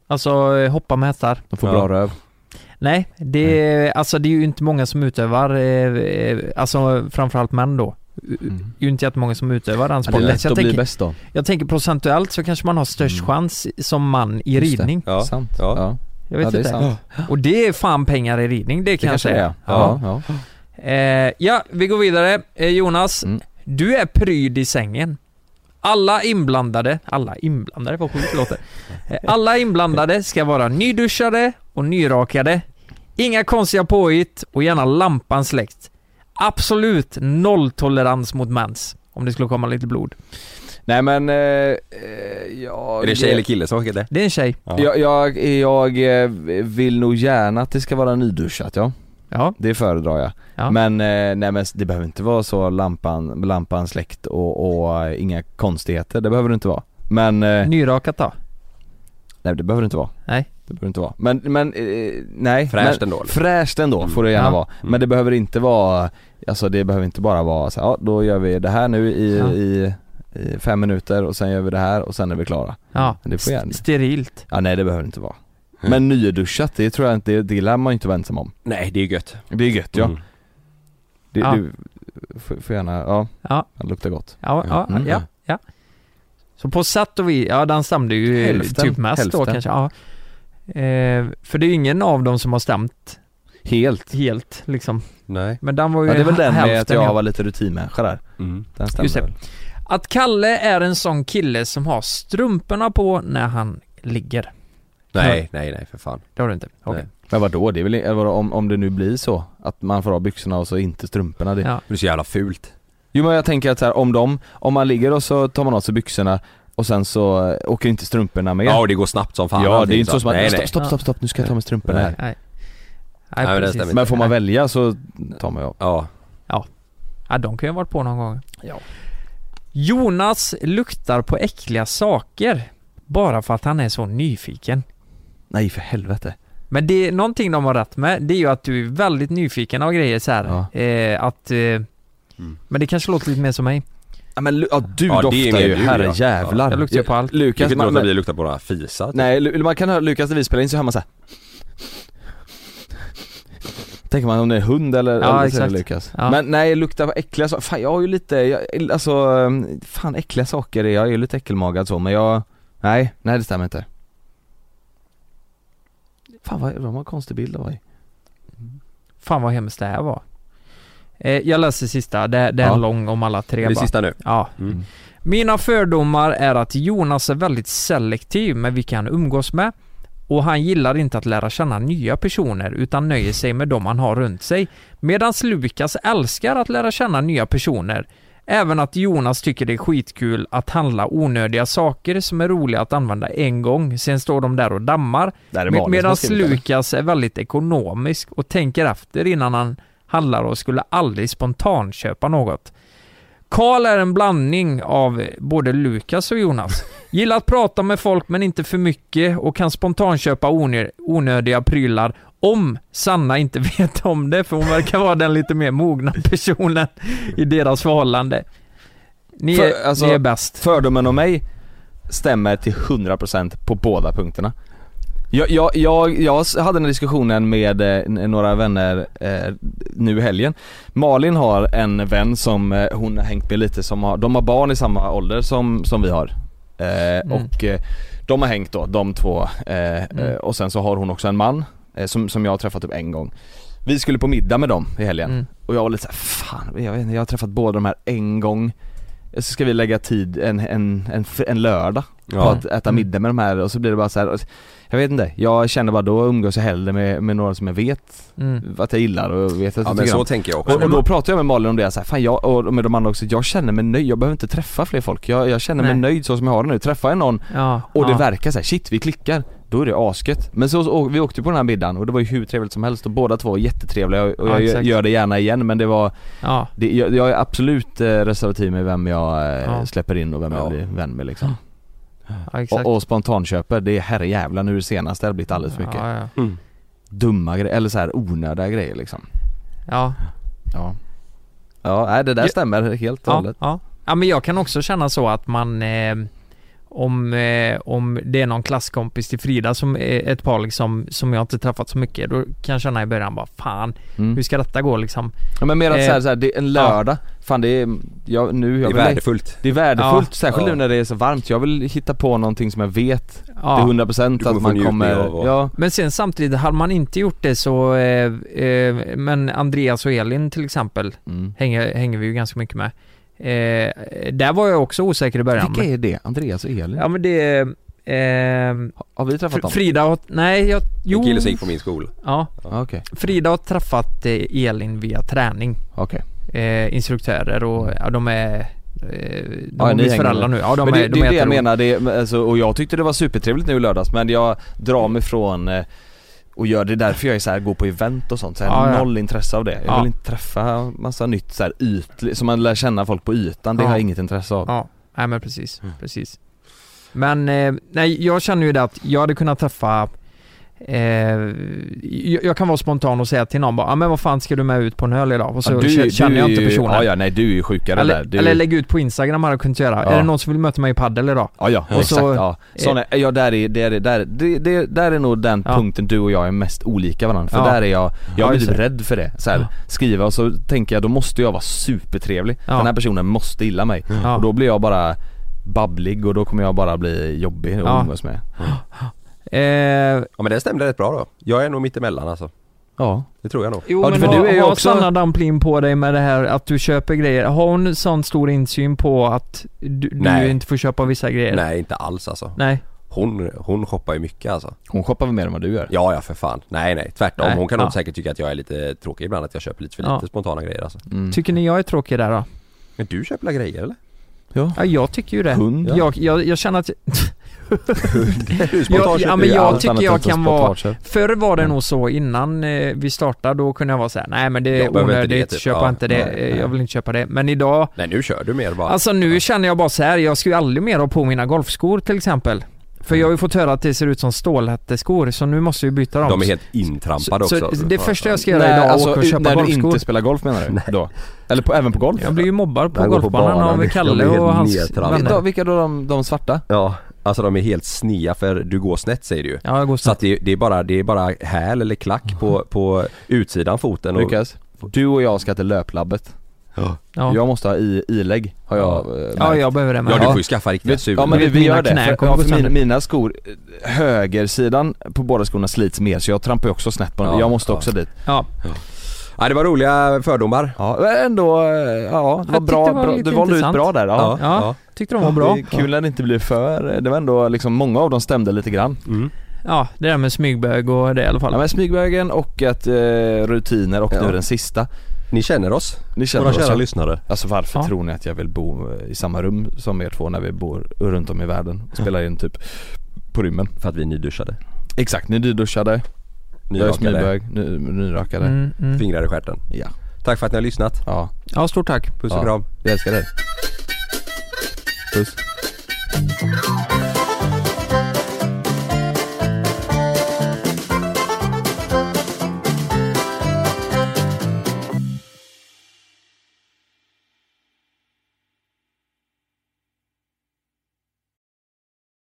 Alltså eh, hoppa med hästar. De får Ja. bra röv. Nej, det är, alltså det är ju inte många som utövar, eh, eh, alltså framförallt män då. Mm. ju inte jättemånga som utövar den Ja, det är sporten. lätt att bli tänker, bäst då. jag tänker procentuellt så kanske man har störst Mm. chans som man i Just det. ridning. Ja. Sant. Ja. Ja. Jag vet ja, det är inte. sant. Och det är fan pengar i ridning, det Det kanske säga. är. Ja. Ja. Eh, ja, vi går vidare. Eh, Jonas, Mm. du är pryd i sängen. Alla inblandade, alla inblandade, vad sjukt låter. Eh, alla inblandade ska vara nyduschade och nyrakade. Inga konstiga påhitt och gärna lampan släckt. Absolut nolltolerans mot mens. Om det skulle komma lite blod. Nej men, eh, eh, jag... Är det tjej eller kille skickat det? Det är en tjej. Ja. Jag, jag, jag eh, vill nog gärna att det ska vara nyduschat ja. Ja. Det föredrar jag. Ja. Men, eh, nej men det behöver inte vara så lampan, lampan släckt och, och eh, inga konstigheter, det behöver det inte vara. Men, eh, Nyrakat då? nej det behöver det inte vara. Nej. Det behöver det inte vara. Men, men nej. Fräscht men, ändå, eller? Fräscht ändå får det gärna Ja. vara. Men det behöver inte vara, alltså det behöver inte bara vara så här, ja då gör vi det här nu i, Ja. i, i fem minuter och sen gör vi det här och sen är vi klara. Ja. Det får gärna. St- Sterilt. Ja nej det behöver det inte vara. Men nyduschat, det tror jag inte, det, det lär man ju inte vara ensam om. Nej, det är gött. Det är gött ja. Mm. Det, Ja. Du får, får gärna, ja, Ja. det luktar gott. Ja, ja, Mm. ja, ja. Så på sätt och vis, ja den stämde ju Hälften, typ mest då hälften. kanske. Ja. Eh, för det är ju ingen av dem som har stämt Helt. helt liksom. Nej. Men den var ju Ja, det är väl den med att jag ja. var lite rutinmänniska där. Mm. Den Just det. väl. Att Kalle är en sån kille som har strumporna på när han ligger. Nej, nej, nej för fan. Det har du inte? Okej. Nej. Men vadå, det är väl, vadå, om, om det nu blir så att man får ha byxorna och så inte strumporna det. Ja. Det är så jävla fult. Jo men jag tänker att så här, om de, om man ligger och så tar man av sig byxorna och sen så eh, åker inte strumporna med. Ja, och det går snabbt som fan. ja det är inte så som att, nej, stopp, nej. stopp, stopp, stopp, nu ska jag ta med strumporna här. Nej. Nej, men stämmer inte. Men får man välja så tar man ju av. Ja. Ja, de kan ju ha varit på någon gång. Jonas luktar på äckliga saker. Bara för att han är så nyfiken. Nej för helvete. Men det är någonting de har rätt med, det är ju att du är väldigt nyfiken av grejer så här. Ja. Eh, att... Eh, Men det kanske låter lite mer som mig. Ja men ja, du Ja, det är doftar ju, du, herre ja. Jag luktar ju på allt. Lukas, kan inte man, låta bli att lukta på några fisar. typ. nej man kan höra Lukas när vi spelar in så hör man så här. Tänker man om det är hund eller, Ja, eller exakt. Lukas. Ja. Men nej, lukta på äckliga saker, fan jag har ju lite, jag, alltså, fan äckliga saker, är- jag är ju lite äckelmagad så men jag, nej, nej det stämmer inte. Fan vad, de har en konstig bild av mig. Fan vad hemskt det här var. Eh, jag läser sista, det, det är Ja. en lång om alla tre Det är bara. sista nu. Ja. Mm. Mina fördomar är att Jonas är väldigt selektiv med vilka han umgås med och han gillar inte att lära känna nya personer utan nöjer sig med dem han har runt sig. Medan Lukas älskar att lära känna nya personer. Även att Jonas tycker det är skitkul att handla onödiga saker som är roliga att använda en gång, sen står de där och dammar. Med, medan. Lukas är väldigt ekonomisk och tänker efter innan han handlar och skulle aldrig spontanköpa något. Karl är en blandning av både Lukas och Jonas. (laughs) Gillar att prata med folk men inte för mycket och kan spontanköpa onö- onödiga prylar om Sanna inte (laughs) vet om det, för hon verkar vara den lite mer mogna personen i deras förhållande. Ni är, För- alltså- ni är bäst. Fördomen om mig stämmer till 100% på båda punkterna. Jag, jag, jag, jag hade den diskussionen med eh, några vänner eh, nu i helgen. Malin har en vän som eh, hon har hängt med lite som har, de har barn i samma ålder som, som vi har. Eh, Och eh, de har hängt då, de två. Eh, och sen så har hon också en man som, som jag har träffat upp en gång. Vi skulle på middag med dem i helgen Mm. och jag var lite såhär, fan jag vet inte, jag har träffat båda de här en gång så ska vi lägga tid en, en, en, en lördag på Ja. att äta Mm. middag med de här och så blir det bara så här. Jag vet inte, jag känner bara då umgås jag hellre med, med några som jag vet Mm. att jag gillar och vet att Ja jag men så om. tänker jag också. Och, och då pratar jag med Malin om det, så här, fan jag, och med de andra också, jag känner mig nöjd, jag behöver inte träffa fler folk. Jag, jag känner mig Nej. nöjd så som jag har det nu. Träffar jag någon Ja, och det verkar så här, shit vi klickar, då är det asket. Men så, vi åkte på den här middagen och det var ju hur trevligt som helst och båda två var jättetrevliga och, och Ja, jag gör- det gärna igen men det var, Ja, det, jag, jag är absolut eh, reservativ med vem jag eh, Ja. släpper in och vem Ja. jag blir vän med liksom. ja exakt. Och, och spontanköper, det är herrejävlar nu det senaste har det blivit alldeles för mycket. Ja, ja. Dumma grejer, eller så här onödiga grejer liksom. ja. Ja. Ja, nej det där Ja. stämmer helt och Ja, hållet. ja. ja, men jag kan också känna så att man eh, om, eh, om det är någon klasskompis till Frida som är ett par liksom, som jag inte träffat så mycket, då kan jag känna i början bara fan, Mm. hur ska detta gå liksom? Ja men mer att Eh, såhär, såhär, det är en lördag, fan det är, jag, nu, Det jag är vill, värdefullt. det är värdefullt, Ja. särskilt Ja. nu när det är så varmt. Jag vill hitta på någonting som jag vet Ja. till 100% Du kommer att man kommer, och- ja, Men sen samtidigt, hade man inte gjort det så, eh, eh, men Andreas och Elin till exempel, mm. hänger, hänger vi ju ganska mycket med. Eh, där var jag också osäker i början. Vilka är det? Andreas och Elin? Ja men det är... Eh, Har vi träffat dem? Frida har, nej jag, jo, En kille som gick på min skola. ja. Ja, Okej, Frida har träffat eh, Elin via träning, okej. eh, instruktörer och ja, de är, eh, de Ja, har ni blivit föräldrar nu. Ja de men det, är, det de är är det jag menar, det, alltså, och jag tyckte det var supertrevligt nu i lördags men jag drar mig från eh, och gör det därför jag är så här, går på event och sånt, så jag har Ja, ja. noll intresse av det. Jag Ja. vill inte träffa massa nytt så här ytligt, som man lär känna folk på ytan, det Ja. har jag inget intresse av. Ja, nej men precis, Mm. precis. Men eh, nej, jag känner ju det att jag hade kunnat träffa Eh, jag, kan vara spontan och säga till någon bara, ah, men vad fan ska du med ut på en öl idag? Och så Ja, du- känner du jag inte personen. Ja, ja, nej du är ju sjukare eller, där. Du, eller lägga ut på Instagram hade jag kunnat göra. Ja. Är det någon som vill möta mig i paddel idag? Ja, ja, Och exakt. så- ja. Såna, ja, där är, där är, där, det, det, där är nog den punkten du och jag är mest olika varandra. För där är jag, jag Ja, blir typ rädd för det. Så här. Skriva och så tänker jag, då måste jag vara supertrevlig. Den här personen måste gilla mig. Och då blir jag bara babblig och då kommer jag bara bli jobbig att umgås med. Eh, Ja men det stämde rätt bra då. Jag är nog mittemellan alltså. Ja. Det tror jag nog. Jo Ja, men för har, du är ju har också- Sanna Damplin på dig med det här att du köper grejer? Har hon sån stor insyn på att du, du inte får köpa vissa grejer? Nej inte alls alltså. Nej. Hon, hon shoppar ju mycket alltså. Hon shoppar väl mer än vad du gör? Ja ja för fan. Nej nej tvärtom. Nej, Hon kan ja. nog säkert tycka att jag är lite tråkig ibland att jag köper lite för Ja. lite spontana grejer alltså. Mm. Tycker ni jag är tråkig där då? Men du köper la grejer eller? Ja. Ja jag tycker ju det. Hund. Jag, jag, jag känner att Du (laughs) Ja, ja, men jag tycker jag kan vara-. Förr var det nog så innan eh, vi startade, då kunde jag vara såhär, nej men det är Jag onödigt, det, typ. köpa Ja, inte det, nej, eh, nej. jag vill inte köpa det. Men idag, Nej nu kör du mer bara. alltså nu känner jag bara så här, jag ska ju aldrig mer ha på mina golfskor till exempel. För jag har ju fått höra att det ser ut som stålhätteskor, så nu måste jag byta dem. De är helt intrampade så, också. så det första jag ska göra Nej, idag är att alltså, åka och ut- köpa när du golfskor. inte spelar golf menar du? Då? Eller på, även på golf? Jag blir ju mobbad på golfbanan banan, av Kalle och hans vänner. Vilka då de, de svarta? Ja, alltså de är helt snea för du går snett säger du ju. Ja, jag går Så snabbt. att det, det är bara, det är bara häl eller klack på, på utsidan foten och... Lukas, du och jag ska till löplabbet. Ja. Jag måste ha i, ilägg, har jag eh, ja, märkt. jag behöver det med. Ja du Ja. får ju skaffa riktiga sulor. ja men vi, gör det, för, ja, för mina, mina skor, eh, högersidan på båda skorna slits mer så jag trampar ju också snett på dem, Ja, jag måste ja. också dit Ja. Ja det var roliga fördomar. Ja ändå, eh, ja det var bra, var bra du valde ut intressant. bra där ja. Ja. Tyckte de var bra. Kul när det inte blir för, det var ändå liksom, många av dem stämde lite grann. Mm. Ja, det där med smygbög och det i alla fall. Ja men smygvägen och att eh, rutiner och Ja. nu den sista. Ni känner oss? Ni känner Våra oss kära ja. lyssnare. Alltså varför Ja. tror ni att jag vill bo eh, i samma rum som er två när vi bor runt om i världen? Spelar in typ på rymmen. För att vi är nyduschade. Exakt, ni duschade, jag är Nyrakade. smygbög, ny, nyrakade. Mm, mm. Fingrar i stjärten. Ja. Tack för att ni har lyssnat. Ja, Ja, stort tack. Puss och Ja. kram. jag älskar dig. Puss.